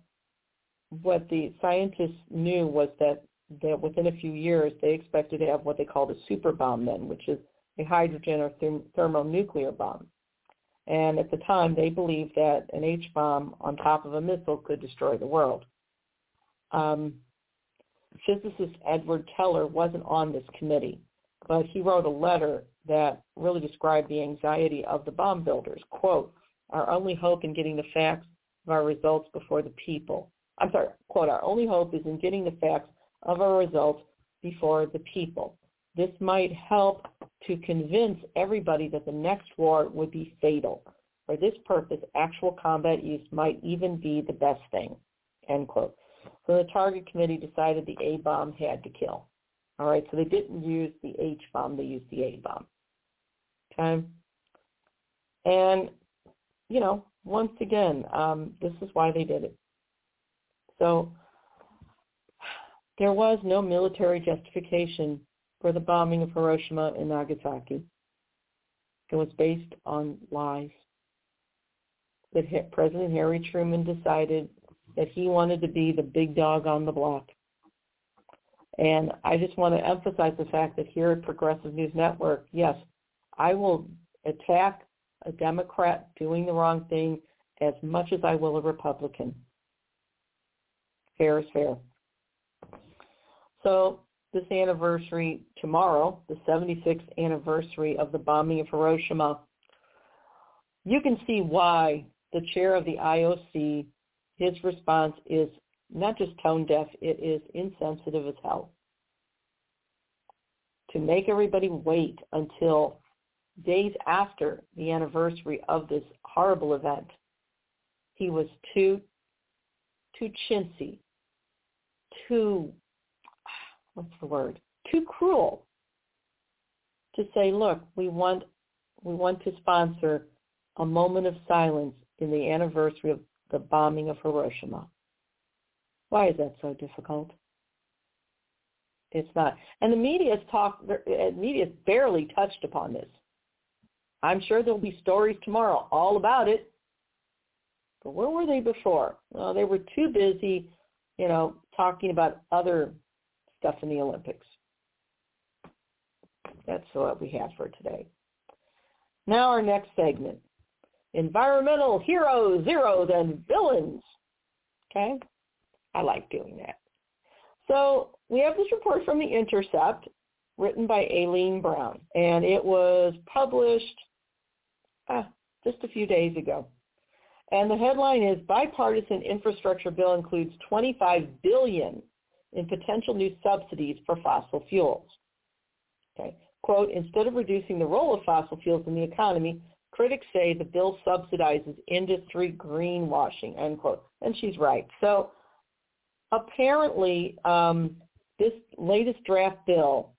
what the scientists knew was that that within a few years they expected to have what they called a super bomb then, which is a hydrogen or therm- thermonuclear bomb. And at the time, they believed that an H-bomb on top of a missile could destroy the world. Um, physicist Edward Teller wasn't on this committee, but he wrote a letter that really described the anxiety of the bomb builders. Quote, our only hope in getting the facts of our results before the people. I'm sorry, quote, our only hope is in getting the facts of our results before the people. This might help to convince everybody that the next war would be fatal. For this purpose, actual combat use might even be the best thing, end quote. So the target committee decided the A bomb had to kill. All right, so they didn't use the H bomb, they used the A bomb. Okay? And, you know, once again, um, this is why they did it. So there was no military justification for the bombing of Hiroshima and Nagasaki. It was based on lies. That President Harry Truman decided that he wanted to be the big dog on the block. And I just want to emphasize the fact that here at Progressive News Network, yes, I will attack a Democrat doing the wrong thing as much as I will a Republican. Fair is fair. So this anniversary tomorrow, the 76th anniversary of the bombing of Hiroshima, you can see why the chair of the IOC, his response is not just tone deaf, it is insensitive as hell. To make everybody wait until days after the anniversary of this horrible event, he was too too chintzy, too what's the word? Too cruel to say, look, we want we want to sponsor a moment of silence in the anniversary of the bombing of Hiroshima. Why is that so difficult? It's not. And the media has talked, uh, media has barely touched upon this. I'm sure there'll be stories tomorrow all about it. But where were they before? Well, they were too busy, you know, talking about other stuff in the Olympics. That's what we have for today. Now our next segment, environmental heroes, zeros, and villains. Okay? I like doing that. So we have this report from The Intercept written by Aileen Brown, and it was published ah, just a few days ago. And the headline is Bipartisan Infrastructure Bill includes 25 billion in potential new subsidies for fossil fuels. Okay. Quote, instead of reducing the role of fossil fuels in the economy, critics say the bill subsidizes industry greenwashing, end quote. And she's right. So apparently um, this latest draft bill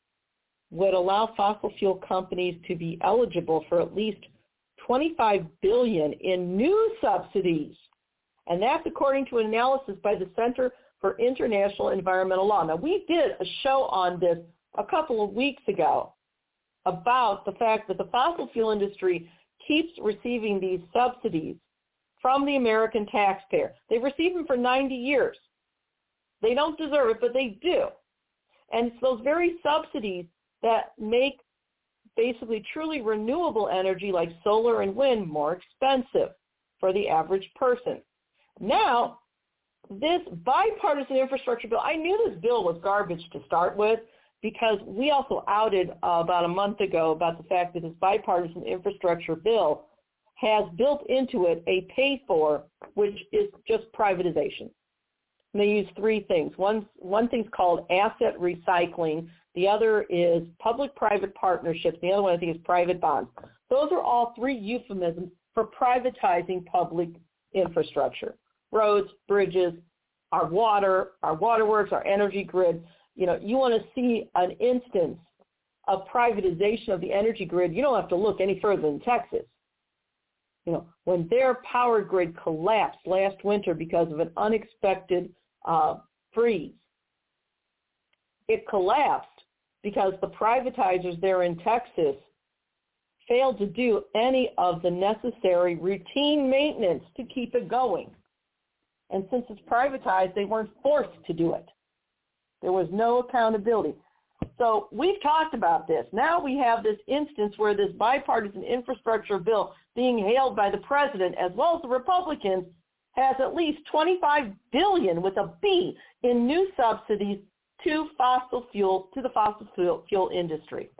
would allow fossil fuel companies to be eligible for at least 25 billion in new subsidies. And that's according to an analysis by the Center for International Environmental Law. Now, we did a show on this a couple of weeks ago about the fact that the fossil fuel industry keeps receiving these subsidies from the American taxpayer. They've received them for 90 years. They don't deserve it, but they do. And it's those very subsidies that make basically truly renewable energy like solar and wind more expensive for the average person. Now, this bipartisan infrastructure bill, I knew this bill was garbage to start with because we also outed uh, about a month ago about the fact that this bipartisan infrastructure bill has built into it a pay for, which is just privatization. And they use three things. One, one thing's called asset recycling. The other is public-private partnerships. The other one I think is private bonds. Those are all three euphemisms for privatizing public infrastructure roads, bridges, our water, our waterworks, our energy grid. You know, you want to see an instance of privatization of the energy grid, you don't have to look any further than Texas. You know, when their power grid collapsed last winter because of an unexpected uh, freeze, it collapsed because the privatizers there in Texas failed to do any of the necessary routine maintenance to keep it going. And since it's privatized, they weren't forced to do it. There was no accountability. So we've talked about this. Now we have this instance where this bipartisan infrastructure bill being hailed by the president as well as the Republicans has at least 25 billion with a B in new subsidies to fossil fuel to the fossil fuel, fuel industry.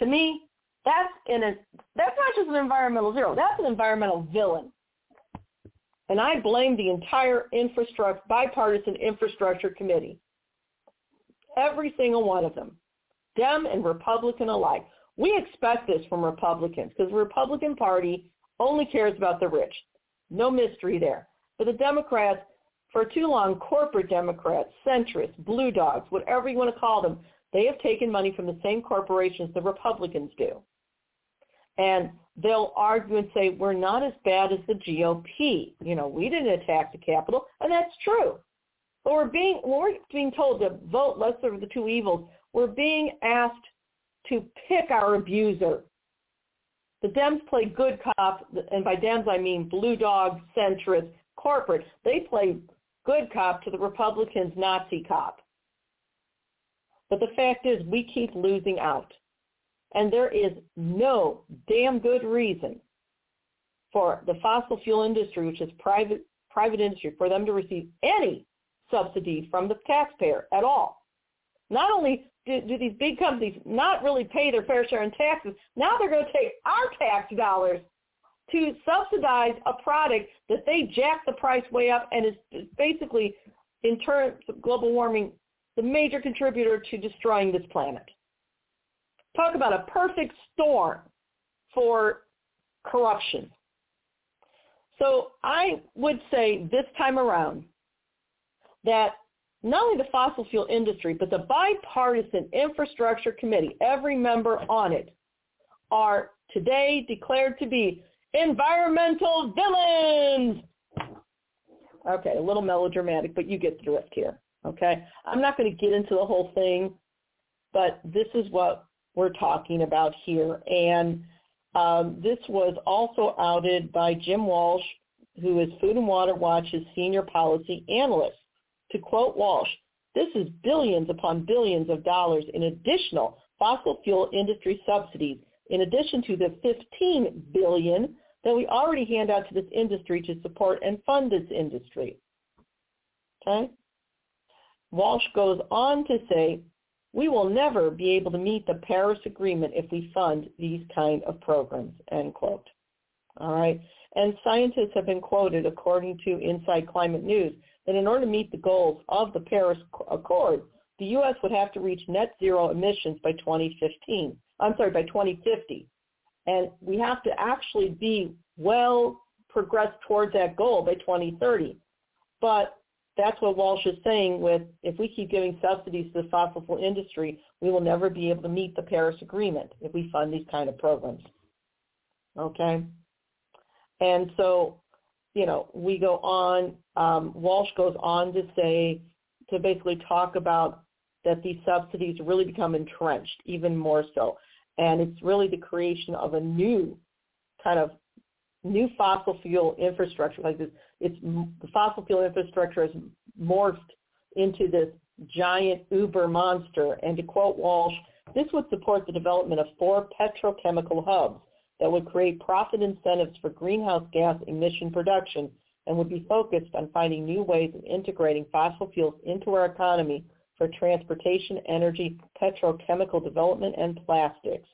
To me, that's in a that's not just an environmental zero. That's an environmental villain. And I blame the entire infrastructure, bipartisan infrastructure committee. Every single one of them, Dem and Republican alike. We expect this from Republicans because the Republican Party only cares about the rich. No mystery there. But the Democrats, for too long, corporate Democrats, centrists, blue dogs, whatever you want to call them, they have taken money from the same corporations the Republicans do. And they'll argue and say, we're not as bad as the GOP. You know, we didn't attack the Capitol, and that's true. But we're being, we're being told to vote lesser of the two evils. We're being asked to pick our abuser. The Dems play good cop, and by Dems I mean blue dog, centrist, corporate. They play good cop to the Republicans' Nazi cop. But the fact is we keep losing out. And there is no damn good reason for the fossil fuel industry, which is private private industry, for them to receive any subsidy from the taxpayer at all. Not only do, do these big companies not really pay their fair share in taxes, now they're going to take our tax dollars to subsidize a product that they jack the price way up and is basically, in terms of global warming, the major contributor to destroying this planet. Talk about a perfect storm for corruption. So I would say this time around that not only the fossil fuel industry, but the bipartisan infrastructure committee, every member on it, are today declared to be environmental villains. Okay, a little melodramatic, but you get the drift here. Okay, I'm not going to get into the whole thing, but this is what we're talking about here. And um, this was also outed by Jim Walsh, who is Food and Water Watch's senior policy analyst. To quote Walsh, this is billions upon billions of dollars in additional fossil fuel industry subsidies, in addition to the 15 billion that we already hand out to this industry to support and fund this industry. Okay? Walsh goes on to say, we will never be able to meet the Paris Agreement if we fund these kind of programs, end quote. All right. And scientists have been quoted, according to Inside Climate News, that in order to meet the goals of the Paris Accord, the U.S. would have to reach net zero emissions by 2015. I'm sorry, by 2050. And we have to actually be well progressed towards that goal by 2030. But that's what Walsh is saying with if we keep giving subsidies to the fossil fuel industry, we will never be able to meet the Paris Agreement if we fund these kind of programs. Okay? And so, you know, we go on, um, Walsh goes on to say, to basically talk about that these subsidies really become entrenched even more so. And it's really the creation of a new kind of new fossil fuel infrastructure like this. It's the fossil fuel infrastructure has morphed into this giant uber monster. And to quote Walsh, this would support the development of four petrochemical hubs that would create profit incentives for greenhouse gas emission production and would be focused on finding new ways of integrating fossil fuels into our economy for transportation, energy, petrochemical development, and plastics.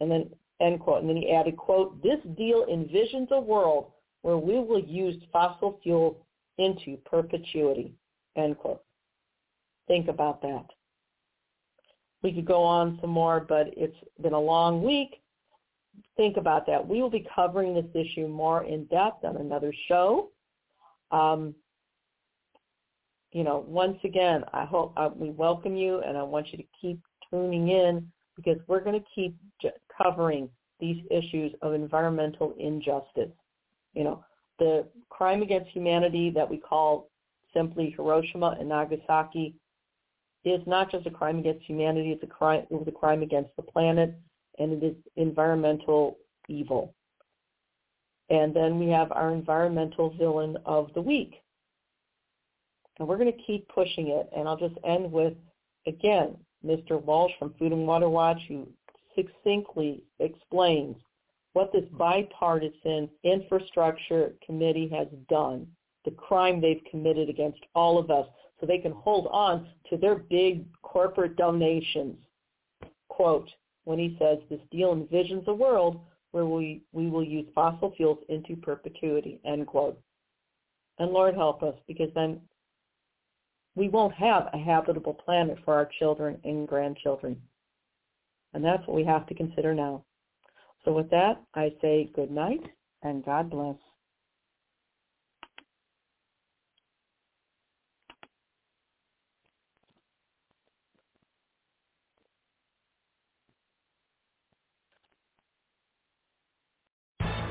And then, end quote. And then he added, quote, this deal envisions a world where we will use fossil fuels into perpetuity, end quote. Think about that. We could go on some more, but it's been a long week. Think about that. We will be covering this issue more in depth on another show. Um, you know, once again, I hope uh, we welcome you, and I want you to keep tuning in because we're going to keep covering these issues of environmental injustice. You know, the crime against humanity that we call simply Hiroshima and Nagasaki is not just a crime against humanity, it's a crime, it was a crime against the planet, and it is environmental evil. And then we have our environmental villain of the week. And we're going to keep pushing it. And I'll just end with, again, Mr. Walsh from Food and Water Watch, who succinctly explains what this bipartisan infrastructure committee has done, the crime they've committed against all of us, so they can hold on to their big corporate donations. Quote, when he says this deal envisions a world where we, we will use fossil fuels into perpetuity, end quote. And Lord help us, because then we won't have a habitable planet for our children and grandchildren. And that's what we have to consider now. So with that, I say good night and God bless.